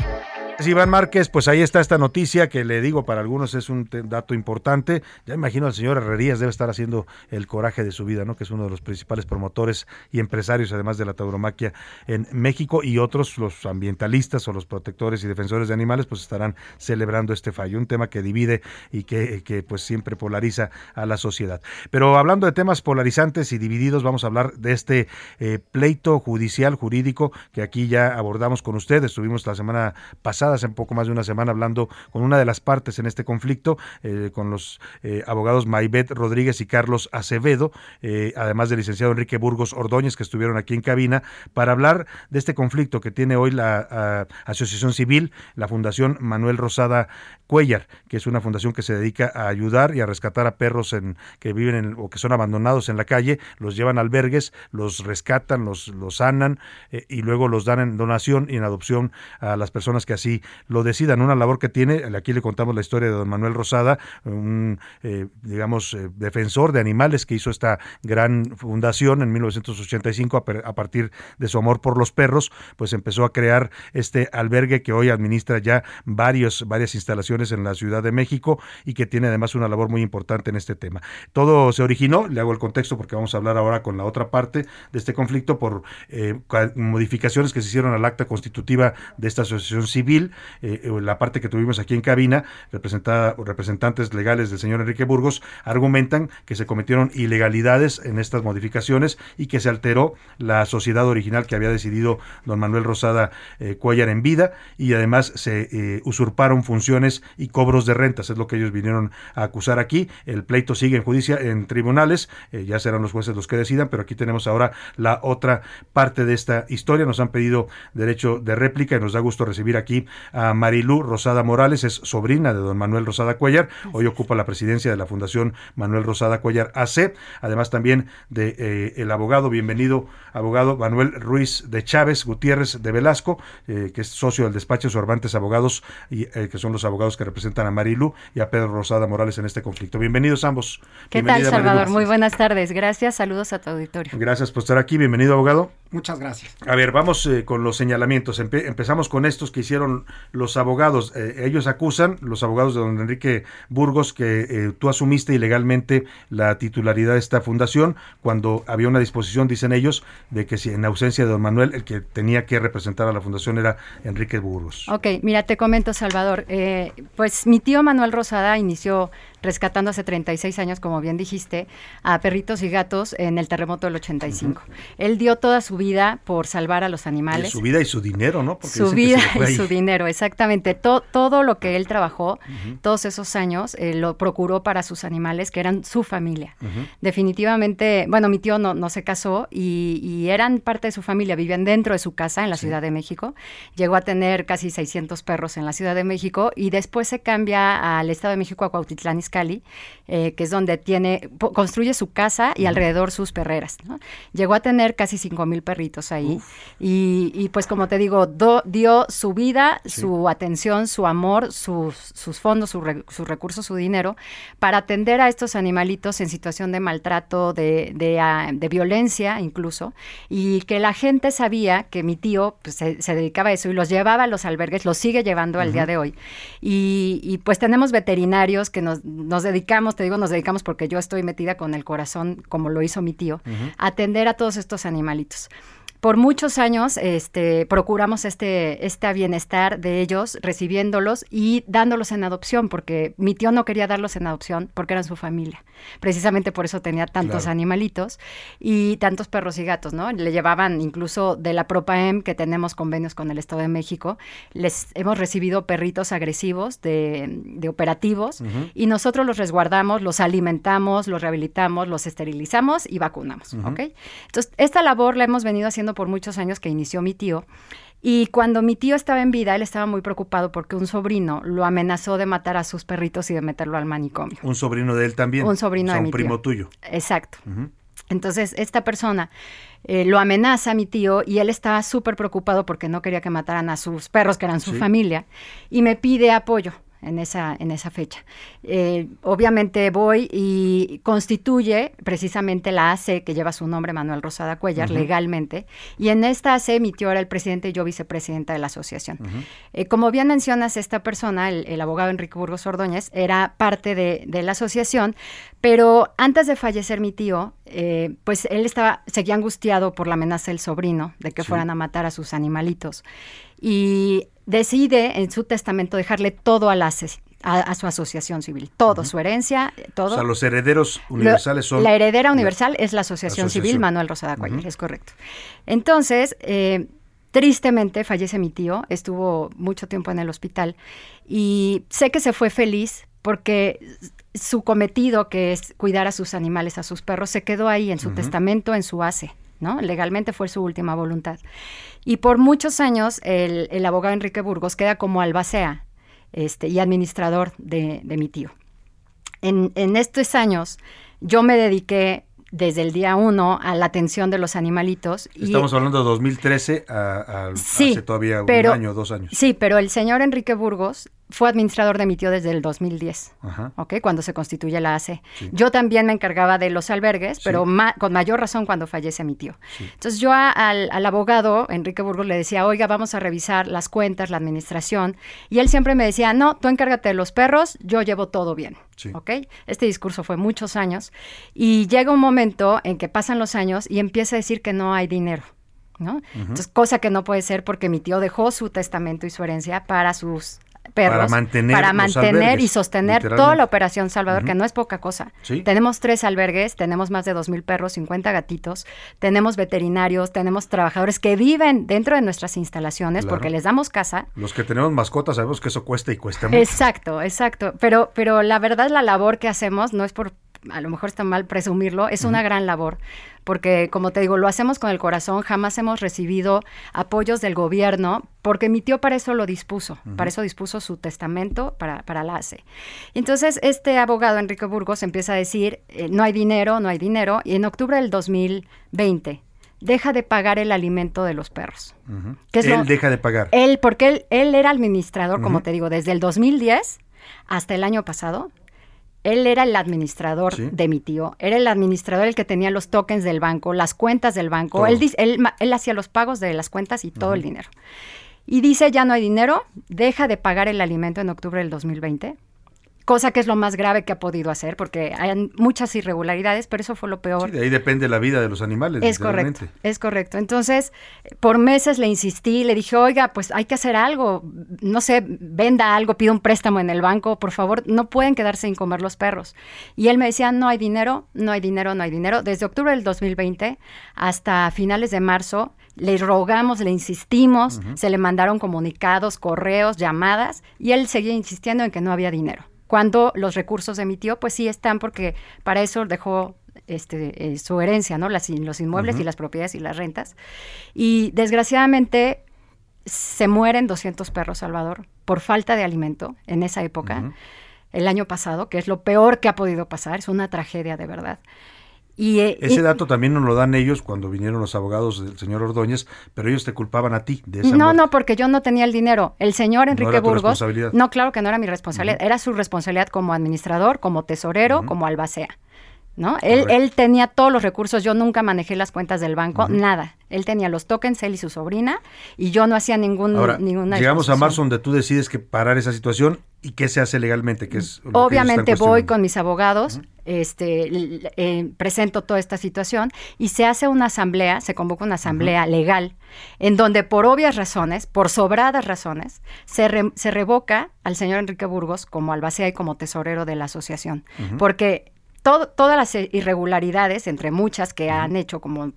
Iván Márquez, pues ahí está esta noticia que le digo para algunos es un dato importante. Ya imagino al señor Herrerías debe estar haciendo el coraje de su vida, ¿no? Que es uno de los principales promotores y empresarios, además de la tauromaquia en México y otros, los ambientalistas o los protectores y defensores de animales, pues estarán celebrando este fallo, un tema que divide y que, pues siempre polariza a la sociedad. Pero hablando de temas polarizantes y divididos, vamos a hablar de este eh, pleito judicial, jurídico, que aquí ya abordamos con ustedes. Estuvimos la semana pasada hace poco más de una semana hablando con una de las partes en este conflicto, eh, con los eh, abogados Maibet Rodríguez y Carlos Acevedo, eh, además del licenciado Enrique Burgos Ordóñez, que estuvieron aquí en cabina, para hablar de este conflicto que tiene hoy la a, Asociación Civil, la Fundación Manuel Rosada Cuellar, que es una fundación que se dedica a ayudar y a rescatar a perros que viven en, o que son abandonados en la calle, los llevan a albergues, los rescatan, los, los sanan y luego los dan en donación y en adopción a las personas que así lo decidan. Una labor que tiene, aquí le contamos la historia de don Manuel Rosada, un, eh, digamos, eh, defensor de animales que hizo esta gran fundación en 1985 a, a partir de su amor por los perros, pues empezó a crear este albergue que hoy administra ya varios, varias instalaciones en la Ciudad de México y que tiene además una labor muy importante en este tema. Todo se originó, le hago el contexto porque vamos a hablar ahora con la otra parte de este conflicto por eh, ca- modificaciones que se hicieron al acta constitutiva de esta asociación civil, eh, eh, la parte que tuvimos aquí en cabina, representada, representantes legales del señor Enrique Burgos, argumentan que se cometieron ilegalidades en estas modificaciones y que se alteró la sociedad original que había decidido don Manuel Rosada eh, Cuellar en vida y además se usurparon funciones y cobros de rentas, es lo que ellos vinieron a acusar aquí. El pleito sigue en judicia, en tribunales, eh, ya serán los jueces los que decidan, pero aquí tenemos ahora la otra parte de esta historia. Nos han pedido derecho de réplica y nos da gusto recibir aquí a Marilú Rosada Morales, es sobrina de don Manuel Rosada Cuellar, hoy ocupa la presidencia de la Fundación Manuel Rosada Cuellar AC, además también de eh, el abogado, bienvenido abogado Manuel Ruiz de Chávez Gutiérrez de Velasco, eh, que es socio del despacho Sorbantes Abogados, y que son los abogados que representan a Marilú y a Pedro Rosada Morales en este conflicto. Bienvenidos ambos. ¿Qué tal, Bienvenida. Salvador? Muy buenas tardes. Gracias. Saludos a tu auditorio. Gracias por estar aquí. Bienvenido, abogado. Muchas gracias. A ver, vamos eh, con los señalamientos. Empe- empezamos con estos que hicieron los abogados. Eh, ellos acusan, los abogados de don Enrique Burgos, que eh, tú asumiste ilegalmente la titularidad de esta fundación cuando había una disposición, dicen ellos, de que si en ausencia de don Manuel, el que tenía que representar a la fundación era Enrique Burgos. Ok, mira, te comento, Salvador. Eh, pues mi tío Manuel Rosada inició rescatando hace 36 años, como bien dijiste, a perritos y gatos en el terremoto del 85. Él dio toda su vida por salvar a los Y animales. su vida y su dinero, ¿no? Porque Su vida y su dinero, exactamente. To- todo lo que él trabajó, todos esos años, eh, lo procuró para sus animales, que eran su familia. Definitivamente, bueno, mi tío no, no se casó y, y eran parte de su familia, vivían dentro de su casa en la Ciudad de México. Llegó a tener casi 600 perros en la Ciudad de México y después se cambia al Estado de México, a Cuautitlán Izcalli, eh, que es donde tiene, construye su casa y alrededor sus perreras. ¿no? Llegó a tener casi 5 mil perritos ahí y, y, pues como te digo, do- dio su vida, su atención, su amor, sus, sus fondos, su re- sus recursos, su dinero para atender a estos animalitos en situación de maltrato, de, de, ah, de violencia incluso, y que la gente sabía que mi tío pues, se, se dedicaba a eso y los llevaba a los albergues, los sigue llevando al día de hoy. Y, y, pues tenemos veterinarios que nos, nos dedicamos, te digo, nos dedicamos porque yo estoy metida con el corazón, como lo hizo mi tío, a atender a todos estos animalitos. Por muchos años este, procuramos este, este bienestar de ellos, recibiéndolos y dándolos en adopción, porque mi tío no quería darlos en adopción porque eran su familia. Precisamente por eso tenía tantos Claro. animalitos y tantos perros y gatos, ¿no? Le llevaban incluso de la Propaem, que tenemos convenios con el Estado de México, les hemos recibido perritos agresivos de, de operativos y nosotros los resguardamos, los alimentamos, los rehabilitamos, los esterilizamos y vacunamos. ¿ok? Entonces, esta labor la hemos venido haciendo por muchos años que inició mi tío. Y cuando mi tío estaba en vida, él estaba muy preocupado porque un sobrino lo amenazó de matar a sus perritos y de meterlo al manicomio. Un sobrino de él también. Un sobrino o sea, de un primo tío. tuyo. Exacto. Entonces, esta persona eh, lo amenaza a mi tío y él estaba súper preocupado porque no quería que mataran a sus perros, que eran su Sí. familia, y me pide apoyo en esa, en esa fecha. Eh, obviamente voy y constituye precisamente la AC que lleva su nombre, Manuel Rosada Cuellar, Ujú. legalmente, y en esta AC mi tío era el presidente y yo vicepresidenta de la asociación. Eh, como bien mencionas, esta persona, el, el abogado Enrique Burgos Ordóñez, era parte de, de la asociación, pero antes de fallecer mi tío, eh, pues él estaba, seguía angustiado por la amenaza del sobrino de que Sí. fueran a matar a sus animalitos. Y decide en su testamento dejarle todo a, la, a, a su asociación civil, todo, su herencia, todo. O sea, los herederos Lo- universales son... La heredera universal es la Asociación Asociación. Civil Manuel Rosada Cuellar, Ujú. es correcto. Entonces, eh, tristemente fallece mi tío, estuvo mucho tiempo en el hospital y sé que se fue feliz porque su cometido, que es cuidar a sus animales, a sus perros, se quedó ahí en su testamento, en su ACE. ¿No? Legalmente fue su última voluntad. Y por muchos años el, el abogado Enrique Burgos queda como albacea este, y administrador de, de mi tío. En, en estos años yo me dediqué desde el día uno a la atención de los animalitos. y- Estamos hablando de 2013 a, a- Sí, hace todavía pero- un año, dos años. Sí, pero el señor Enrique Burgos fue administrador de mi tío desde el 2010. Ajá. ¿ok? Cuando se constituye la AC. Sí. Yo también me encargaba de los albergues, Sí. pero ma- con mayor razón cuando fallece mi tío. Entonces yo a- al, al abogado, Enrique Burgos, le decía, oiga, vamos a revisar las cuentas, la administración. Y él siempre me decía, no, tú encárgate de los perros, yo llevo todo bien. Sí. ¿ok? Este discurso fue muchos años. Y llega un momento en que pasan los años y empieza a decir que no hay dinero. ¿no? Entonces, cosa que no puede ser porque mi tío dejó su testamento y su herencia para sus perros. Para mantener para mantener y sostener toda la operación Salvador, que no es poca cosa. Sí. Tenemos tres albergues, tenemos más de dos mil perros, 50 gatitos, tenemos veterinarios, tenemos trabajadores que viven dentro de nuestras instalaciones Claro. porque les damos casa. Los que tenemos mascotas sabemos que eso cuesta y cuesta mucho. Exacto, exacto. Pero, pero la verdad, la labor que hacemos no es por, a lo mejor está mal presumirlo, es una gran labor. Porque, como te digo, lo hacemos con el corazón, jamás hemos recibido apoyos del gobierno, porque mi tío para eso lo dispuso, para eso dispuso su testamento para, para la ACE. Entonces, este abogado, Enrique Burgos, empieza a decir, eh, no hay dinero, no hay dinero, y en octubre del 2020 deja de pagar el alimento de los perros. ¿Qué es Él lo- deja de pagar. Él, porque él, él era administrador, como te digo, desde el 2010 hasta el año pasado. Él era el administrador Sí. de mi tío. Era el administrador el que tenía los tokens del banco, las cuentas del banco. Él, él, él hacía los pagos de las cuentas y todo el dinero. Y dice, ya no hay dinero, deja de pagar el alimento en octubre del 2020. Cosa que es lo más grave que ha podido hacer, porque hay muchas irregularidades, pero eso fue lo peor. Sí, de ahí depende la vida de los animales. Es correcto, es correcto. Entonces, por meses le insistí, le dije, oiga, pues hay que hacer algo, no sé, venda algo, pida un préstamo en el banco, por favor, no pueden quedarse sin comer los perros. Y él me decía, no hay dinero, no hay dinero, no hay dinero. Desde octubre del 2020 hasta finales de marzo, le rogamos, le insistimos, se le mandaron comunicados, correos, llamadas, y él seguía insistiendo en que no había dinero. Cuando los recursos de mi tío, pues sí están, porque para eso dejó este, eh, su herencia, ¿no? Las, in- los inmuebles y las propiedades y las rentas. Y desgraciadamente se mueren 200 perros, Salvador, por falta de alimento en esa época, el año pasado, que es lo peor que ha podido pasar, es una tragedia de verdad. Y, eh, Ese y- dato también nos lo dan ellos cuando vinieron los abogados del señor Ordóñez, pero ellos te culpaban a ti de esa No, muerte. no, porque yo no tenía el dinero. El señor No Enrique era tu Burgos. responsabilidad. No, claro que no era mi responsabilidad. Era su responsabilidad como administrador, como tesorero, como albacea. ¿No? Él, él tenía todos los recursos, yo nunca manejé las cuentas del banco, nada. Él tenía los tokens, él y su sobrina, y yo no hacía ningún, Ahora, ninguna llegamos a marzo donde tú decides que parar esa situación y qué se hace legalmente, que es lo Obviamente voy con mis abogados, este, eh, presento toda esta situación y se hace una asamblea, se convoca una asamblea legal en donde por obvias razones, por sobradas razones, se, re- se revoca al señor Enrique Burgos como albacea y como tesorero de la asociación. Porque todo- todas las irregularidades, entre muchas que han hecho, como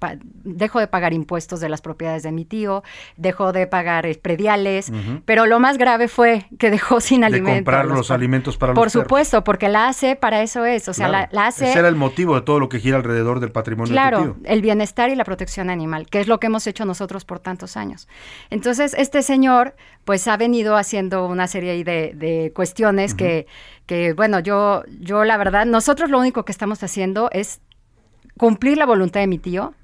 dejo de pagar impuestos de las propiedades de mi tío, dejó de pagar eh, prediales, pero lo más grave fue que dejó sin de alimento. a comprar los alimentos para Por los perros. supuesto, porque la ACE para eso es, o sea, Claro. la, la ACE... Ese era el motivo de todo lo que gira alrededor del patrimonio de tu Claro, tío. el bienestar y la protección animal, que es lo que hemos hecho nosotros por tantos años. Entonces, este señor, pues ha venido haciendo una serie de, de cuestiones que, que, bueno, yo, yo la verdad, nosotros lo único que estamos haciendo es cumplir la voluntad de mi tío,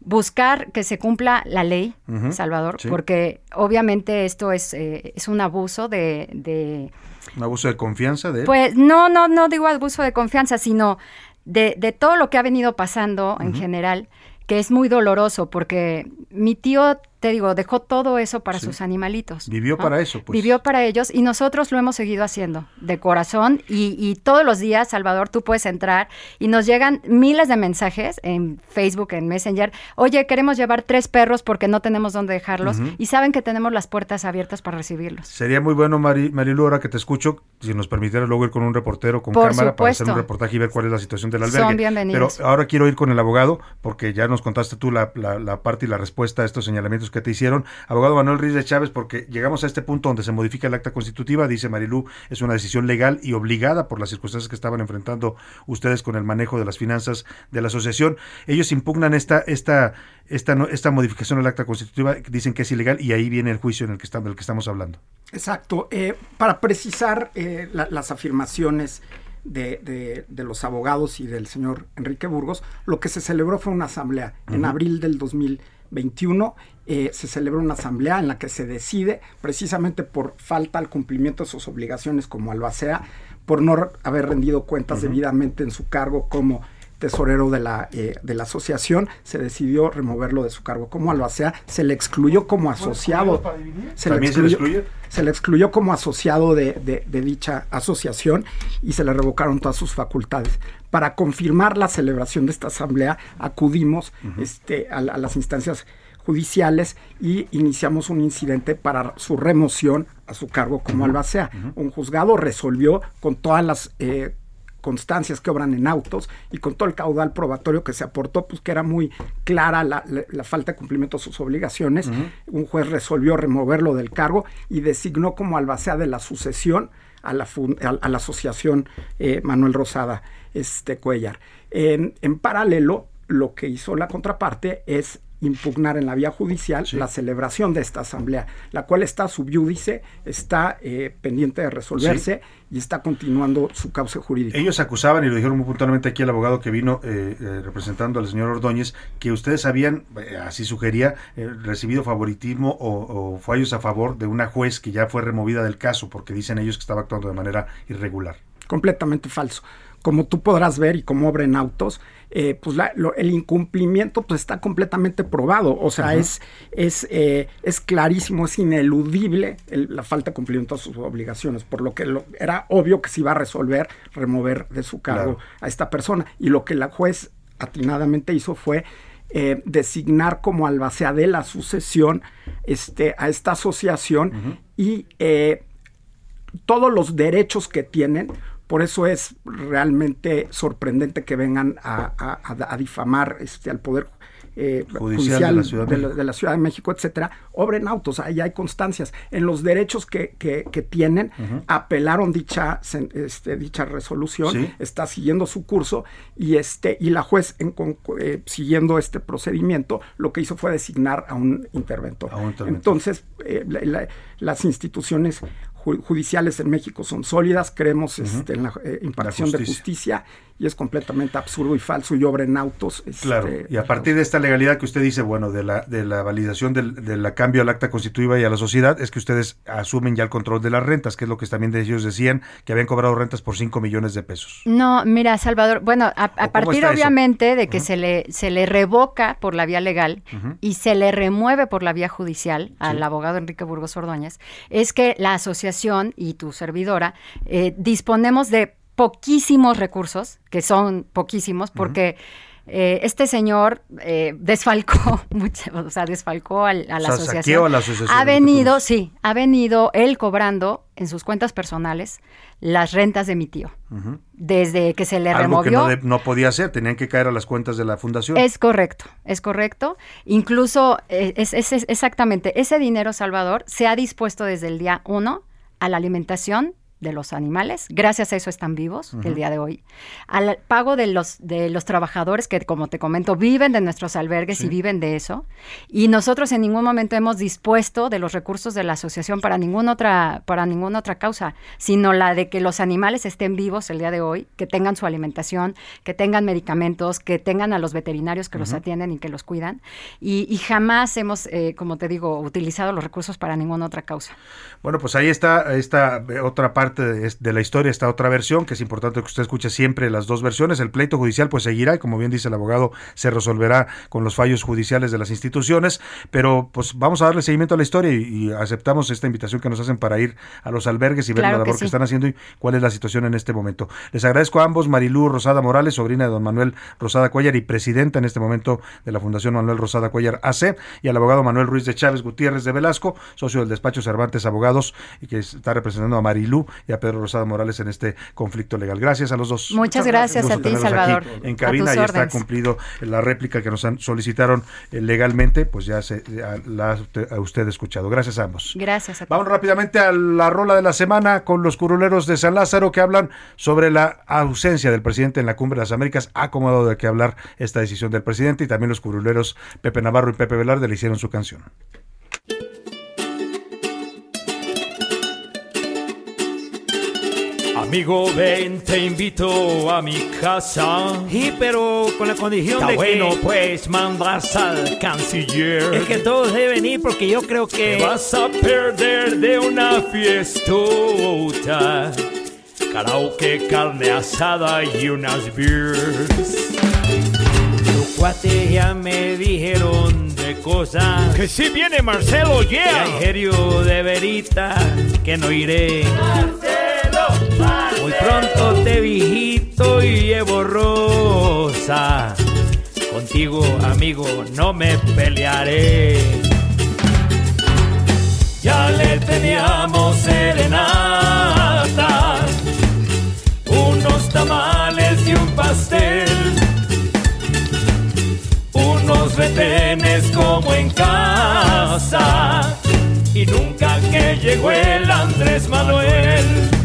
buscar que se cumpla la ley, Salvador, sí. porque obviamente esto es, eh, es un abuso de- de Un abuso de confianza de él. pues no, no, no digo abuso de confianza, sino de, de todo lo que ha venido pasando en general, que es muy doloroso, porque mi tío, te digo, dejó todo eso para Sí. sus animalitos. Vivió ¿no? para eso, pues. Vivió para ellos y nosotros lo hemos seguido haciendo de corazón y, y todos los días, Salvador, tú puedes entrar y nos llegan miles de mensajes en Facebook, en Messenger. Oye, queremos llevar tres perros porque no tenemos dónde dejarlos y saben que tenemos las puertas abiertas para recibirlos. Sería muy bueno, Mari, Marilu, ahora que te escucho, si nos permitieras luego ir con un reportero con Por cámara para hacer un reportaje y ver cuál es la situación del Son albergue. bienvenidos. Pero ahora quiero ir con el abogado, porque ya nos contaste tú la, la- la parte y la respuesta a estos señalamientos que te hicieron. Abogado Manuel Ruiz de Chávez, porque llegamos a este punto donde se modifica el acta constitutiva, dice Marilú, es una decisión legal y obligada por las circunstancias que estaban enfrentando ustedes con el manejo de las finanzas de la asociación. Ellos impugnan esta, esta, esta, esta modificación al acta constitutiva, dicen que es ilegal y ahí viene el juicio en el que, estamos, del que estamos hablando. Exacto. Eh, para precisar eh, la- las afirmaciones, de, de- de los abogados y del señor Enrique Burgos, lo que se celebró fue una asamblea. En abril del 2021 eh, se celebra una asamblea en la que se decide, precisamente por falta al cumplimiento de sus obligaciones como albacea, por no haber rendido cuentas debidamente en su cargo como tesorero de la, eh, de la asociación, se decidió removerlo de su cargo como albacea, se le excluyó como asociado. Se le ¿También se le excluyó, se le excluyó como asociado de, de- de dicha asociación y se le revocaron todas sus facultades. Para confirmar la celebración de esta asamblea, acudimos este, a las instancias judiciales y iniciamos un incidente para su remoción a su cargo como albacea. Un juzgado resolvió con todas las eh, constancias que obran en autos y con todo el caudal probatorio que se aportó, pues que era muy clara la, la- la falta de cumplimiento de sus obligaciones. Un juez resolvió removerlo del cargo y designó como albacea de la sucesión a la, a, a la asociación eh, Manuel Rosada este, Cuellar. En, en paralelo, lo que hizo la contraparte es impugnar en la vía judicial la celebración de esta asamblea, la cual está subyúdice, está eh, pendiente de resolverse y está continuando su cauce jurídico. Ellos acusaban, y lo dijeron muy puntualmente aquí el abogado que vino eh, eh, representando al señor Ordóñez, que ustedes habían, así sugería, recibido favoritismo o, o fallos a favor de una juez que ya fue removida del caso, porque dicen ellos que estaba actuando de manera irregular. completamente falso. Como tú podrás ver y como obra en autos, eh, pues la- lo- el incumplimiento pues está completamente probado. O sea, es, es, eh, es clarísimo, es ineludible el- la falta de cumplimiento de sus obligaciones, por lo que lo- era obvio que se iba a resolver remover de su cargo Claro. a esta persona. Y lo que la juez atinadamente hizo fue eh, designar como albacea de la sucesión este, a esta asociación y eh, todos los derechos que tienen. Por eso es realmente sorprendente que vengan a, a- a- difamar este, al Poder eh, Judicial de la Ciudad de de la, México. de la Ciudad de México, etcétera, obren autos, ahí hay constancias. En los derechos que, que- que tienen, apelaron dicha, este, dicha resolución, Sí. está siguiendo su curso y, este, y la juez, en con- eh, siguiendo este procedimiento, lo que hizo fue designar a un interventor. interventor. Entonces, eh, la- la- las instituciones judiciales en México son sólidas, creemos este, en la eh, impartición de justicia. justicia y es completamente absurdo y falso y obra en autos. este, Claro, y a partir de esta legalidad que usted dice, bueno, de la, de la validación del, de la cambio al acta constitutiva y a la sociedad, es que ustedes asumen ya el control de las rentas, que es lo que también ellos decían, que habían cobrado rentas por 5 millones de pesos. No, mira, Salvador, bueno, a, partir eso? obviamente de que se le se le revoca por la vía legal y se le remueve por la vía judicial al abogado Enrique Burgos Ordóñez, es que la asociación y tu servidora eh, disponemos de poquísimos recursos, que son poquísimos, porque eh, este señor eh, desfalcó, (laughs) mucho, o sea, desfalcó al- a la O sea, asociación. a la asociación, Ha que venido, sí, ha venido él cobrando en sus cuentas personales las rentas de mi tío. Desde que se le Algo que removió. no, de- no podía hacer, tenían que caer a las cuentas de la fundación. Es correcto, es correcto. Incluso, es, es- es exactamente, ese dinero, Salvador, se ha dispuesto desde el día uno a la alimentación de los animales, gracias a eso están vivos el día de hoy, al pago de los, de los trabajadores que, como te comento, viven de nuestros albergues y viven de eso, y nosotros en ningún momento hemos dispuesto de los recursos de la asociación para ninguna otra, para ninguna otra causa, sino la de que los animales estén vivos el día de hoy, que tengan su alimentación, que tengan medicamentos, que tengan a los veterinarios que los atienden y que los cuidan, y, y jamás hemos, eh, como te digo, utilizado los recursos para ninguna otra causa. Bueno, pues ahí está esta eh, otra parte de, la historia, esta otra versión, que es importante que usted escuche siempre las dos versiones. El pleito judicial pues seguirá y como bien dice el abogado, se resolverá con los fallos judiciales de las instituciones, pero pues vamos a darle seguimiento a la historia y, y aceptamos esta invitación que nos hacen para ir a los albergues y ver Claro la que labor que, sí. están haciendo y cuál es la situación en este momento. Les agradezco a ambos, Marilú Rosada Morales, sobrina de don Manuel Rosada Cuellar y presidenta en este momento de la Fundación Manuel Rosada Cuellar AC, y al abogado Manuel Ruiz de Chávez Gutiérrez de Velasco, socio del despacho Cervantes Abogados, y que está representando a Marilú y a Pedro Rosada Morales en este conflicto legal. Gracias a los dos. Muchas gracias a ti, Salvador. En A cabina ya está cumplido la réplica que nos han solicitaron eh, legalmente, pues ya se ya la ha usted- ha usted escuchado. Gracias a ambos. Gracias a ti. Vamos rápidamente a la rola de la semana con los curuleros de San Lázaro que hablan sobre la ausencia del presidente en la Cumbre de las Américas. Ha acomodado de qué hablar esta decisión del presidente y también los curuleros Pepe Navarro y Pepe Velarde le hicieron su canción. Amigo, ven, te invito a mi casa. Y pero con la condición Está de bueno, que... pues mandas al canciller. Es que todos deben ir porque yo creo que... Te vas a perder de una fiestota. Karaoke, carne asada y unas beers. Los cuates ya me dijeron de cosas. Que si viene Marcelo, Y yeah. hay Gerio de verita que no iré. Pronto te viejito y llevo rosa. Contigo, amigo, no me pelearé. Ya le teníamos serenata, unos tamales y un pastel, unos retenes como en casa, y nunca que llegó el Andrés Manuel.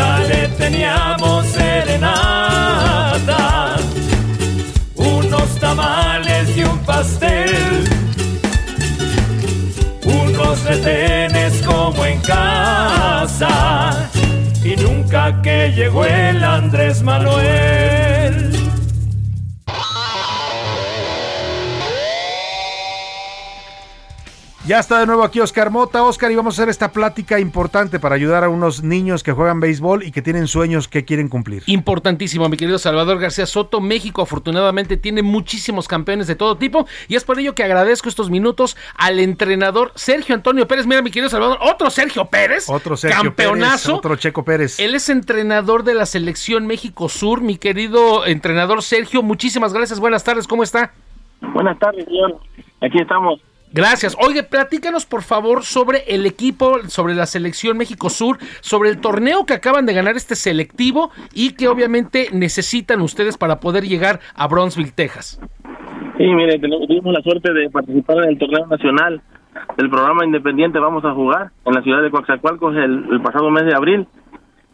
Ya le teníamos serenata, unos tamales y un pastel unos retenes como en casa y nunca que llegó el Andrés Manuel. Ya está de nuevo aquí Oscar Mota. Oscar, y vamos a hacer esta plática importante para ayudar a unos niños que juegan béisbol y que tienen sueños que quieren cumplir. Importantísimo, mi querido Salvador García Soto. México afortunadamente tiene muchísimos campeones de todo tipo y es por ello que agradezco estos minutos al entrenador Sergio Antonio Pérez. Mira, mi querido Salvador, otro Sergio Pérez. Otro Sergio campeonazo. Pérez, otro Checo Pérez. Él es entrenador de la selección México Sur. Mi querido entrenador Sergio, muchísimas gracias. Buenas tardes, ¿cómo está? Buenas tardes, señor. Aquí estamos. Gracias. Oye, platícanos por favor sobre el equipo, sobre la selección México Sur, sobre el torneo que acaban de ganar este selectivo y que obviamente necesitan ustedes para poder llegar a Bronzeville, Texas. Sí, mire, tuvimos la suerte de participar en el torneo nacional del programa independiente Vamos a Jugar en la ciudad de Coaxacualcos el, el pasado mes de abril.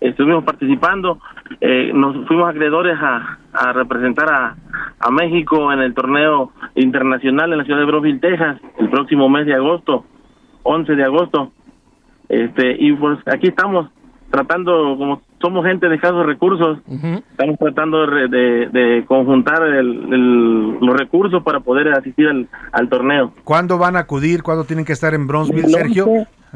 Estuvimos participando, eh, nos fuimos acreedores a, a representar a, a México en el torneo internacional en la ciudad de Bronzeville, Texas, el próximo mes de agosto, 11 de agosto. Este, y pues aquí estamos tratando, como somos gente de escasos recursos, estamos tratando de, re- de- de conjuntar el- el- los recursos para poder asistir al, al torneo. ¿Cuándo van a acudir? ¿Cuándo tienen que estar en Bronzeville, Sergio?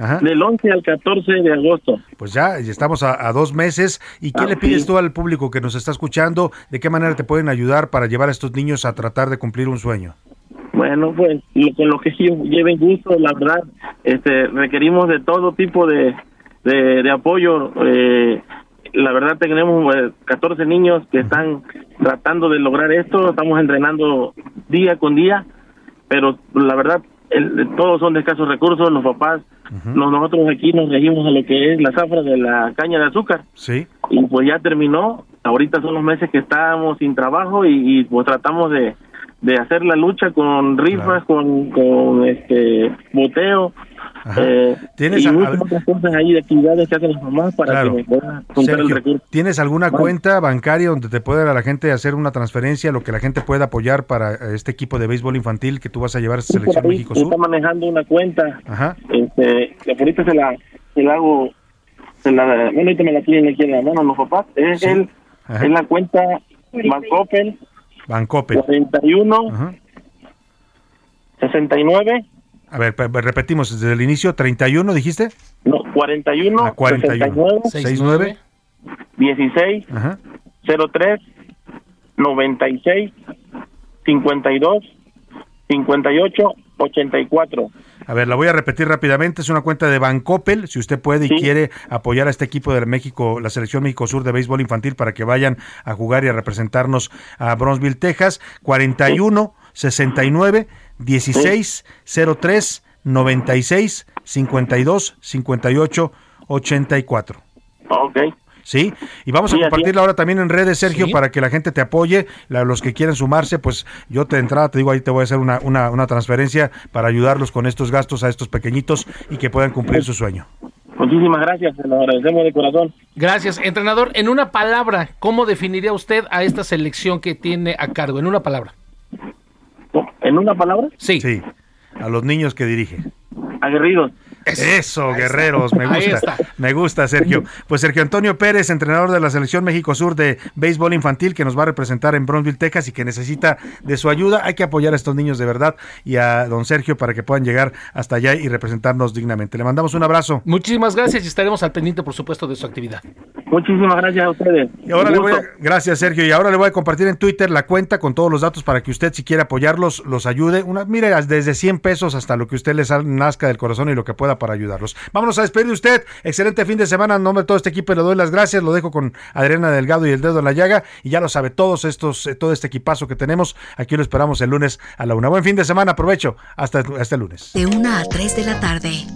11 Ajá. Del 11 al 14 de agosto. Pues ya, estamos a, a dos meses. ¿Y qué Ah, le pides sí. tú al público que nos está escuchando? ¿De qué manera te pueden ayudar para llevar a estos niños a tratar de cumplir un sueño? Bueno, pues lo- con lo que ellos (laughs) lleven gusto, la verdad, este, requerimos de todo tipo de, de, de apoyo. Eh, la verdad tenemos eh, 14 niños que están tratando de lograr esto, estamos entrenando día con día, pero la verdad el- todos son de escasos recursos, los papás, nos- nosotros aquí nos regimos a lo que es la zafra de la caña de azúcar Sí. y pues ya terminó. Ahorita son los meses que estamos sin trabajo y, y, pues tratamos de, de hacer la lucha con rifas, con, con este boteo. Eh, ¿Tienes y a- a otras cosas ahí de actividades que hacen las mamás para Claro. que puedan juntar el Sergio, recurso. ¿tienes alguna Vale. cuenta bancaria donde te pueda la gente hacer una transferencia, lo que la gente pueda apoyar para eh, este equipo de béisbol infantil que tú vas a llevar a Sí, selección ahí México Sur? está manejando una cuenta Ajá. este, que ahorita se la, se la hago, se la, bueno, ahorita me la tienen aquí en la mano los papás, es, el, Ajá. es la cuenta Bancoppel Bancoppel. 41 Ajá. 69 A ver, pe- pe- repetimos desde el inicio, 31 dijiste? no, 41 A 41. 69 69. 16 Ajá. 03 96 52 58 84 A ver, la voy a repetir rápidamente. Es una cuenta de Bancoppel. Si usted puede y quiere apoyar a este equipo de México, la selección México Sur de béisbol infantil, para que vayan a jugar y a representarnos a Bronzeville, Texas. 41 69 16 03 96 52 58 84. Ok. Sí, y vamos a compartirla ahora también en redes, Sergio, Sí. para que la gente te apoye. La- los que quieran sumarse, pues yo de entrada te digo, ahí te voy a hacer una, una, una transferencia para ayudarlos con estos gastos a estos pequeñitos y que puedan cumplir su sueño. Muchísimas gracias, se lo agradecemos de corazón. Gracias, entrenador. En una palabra, ¿cómo definiría usted a esta selección que tiene a cargo? En una palabra. ¿En una palabra? Sí. Sí, a los niños que dirige. Aguerridos. Eso, guerreros, me gusta. Me gusta, Sergio. Pues Sergio Antonio Pérez, entrenador de la Selección México Sur de Béisbol Infantil, que nos va a representar en Bronzeville, Texas y que necesita de su ayuda. Hay que apoyar a estos niños de verdad y a don Sergio para que puedan llegar hasta allá y representarnos dignamente. Le mandamos un abrazo. Muchísimas gracias y estaremos al pendiente, por supuesto, de su actividad. Muchísimas gracias a ustedes. Y ahora le voy a, gracias, Sergio. Y ahora le voy a compartir en Twitter la cuenta con todos los datos para que usted, si quiere apoyarlos, los ayude. Una, mire, desde 100 pesos hasta lo que usted les nazca del corazón y lo que pueda para ayudarlos. Vámonos a despedir de usted. Excelente fin de semana. En nombre de todo este equipo le doy las gracias. Lo dejo con Adriana Delgado y el dedo en la llaga. Y ya lo sabe, todos estos, eh, todo este equipazo que tenemos, aquí lo esperamos el lunes a la una. Buen fin de semana. Aprovecho. Hasta, hasta el lunes. De una a 3 de la tarde.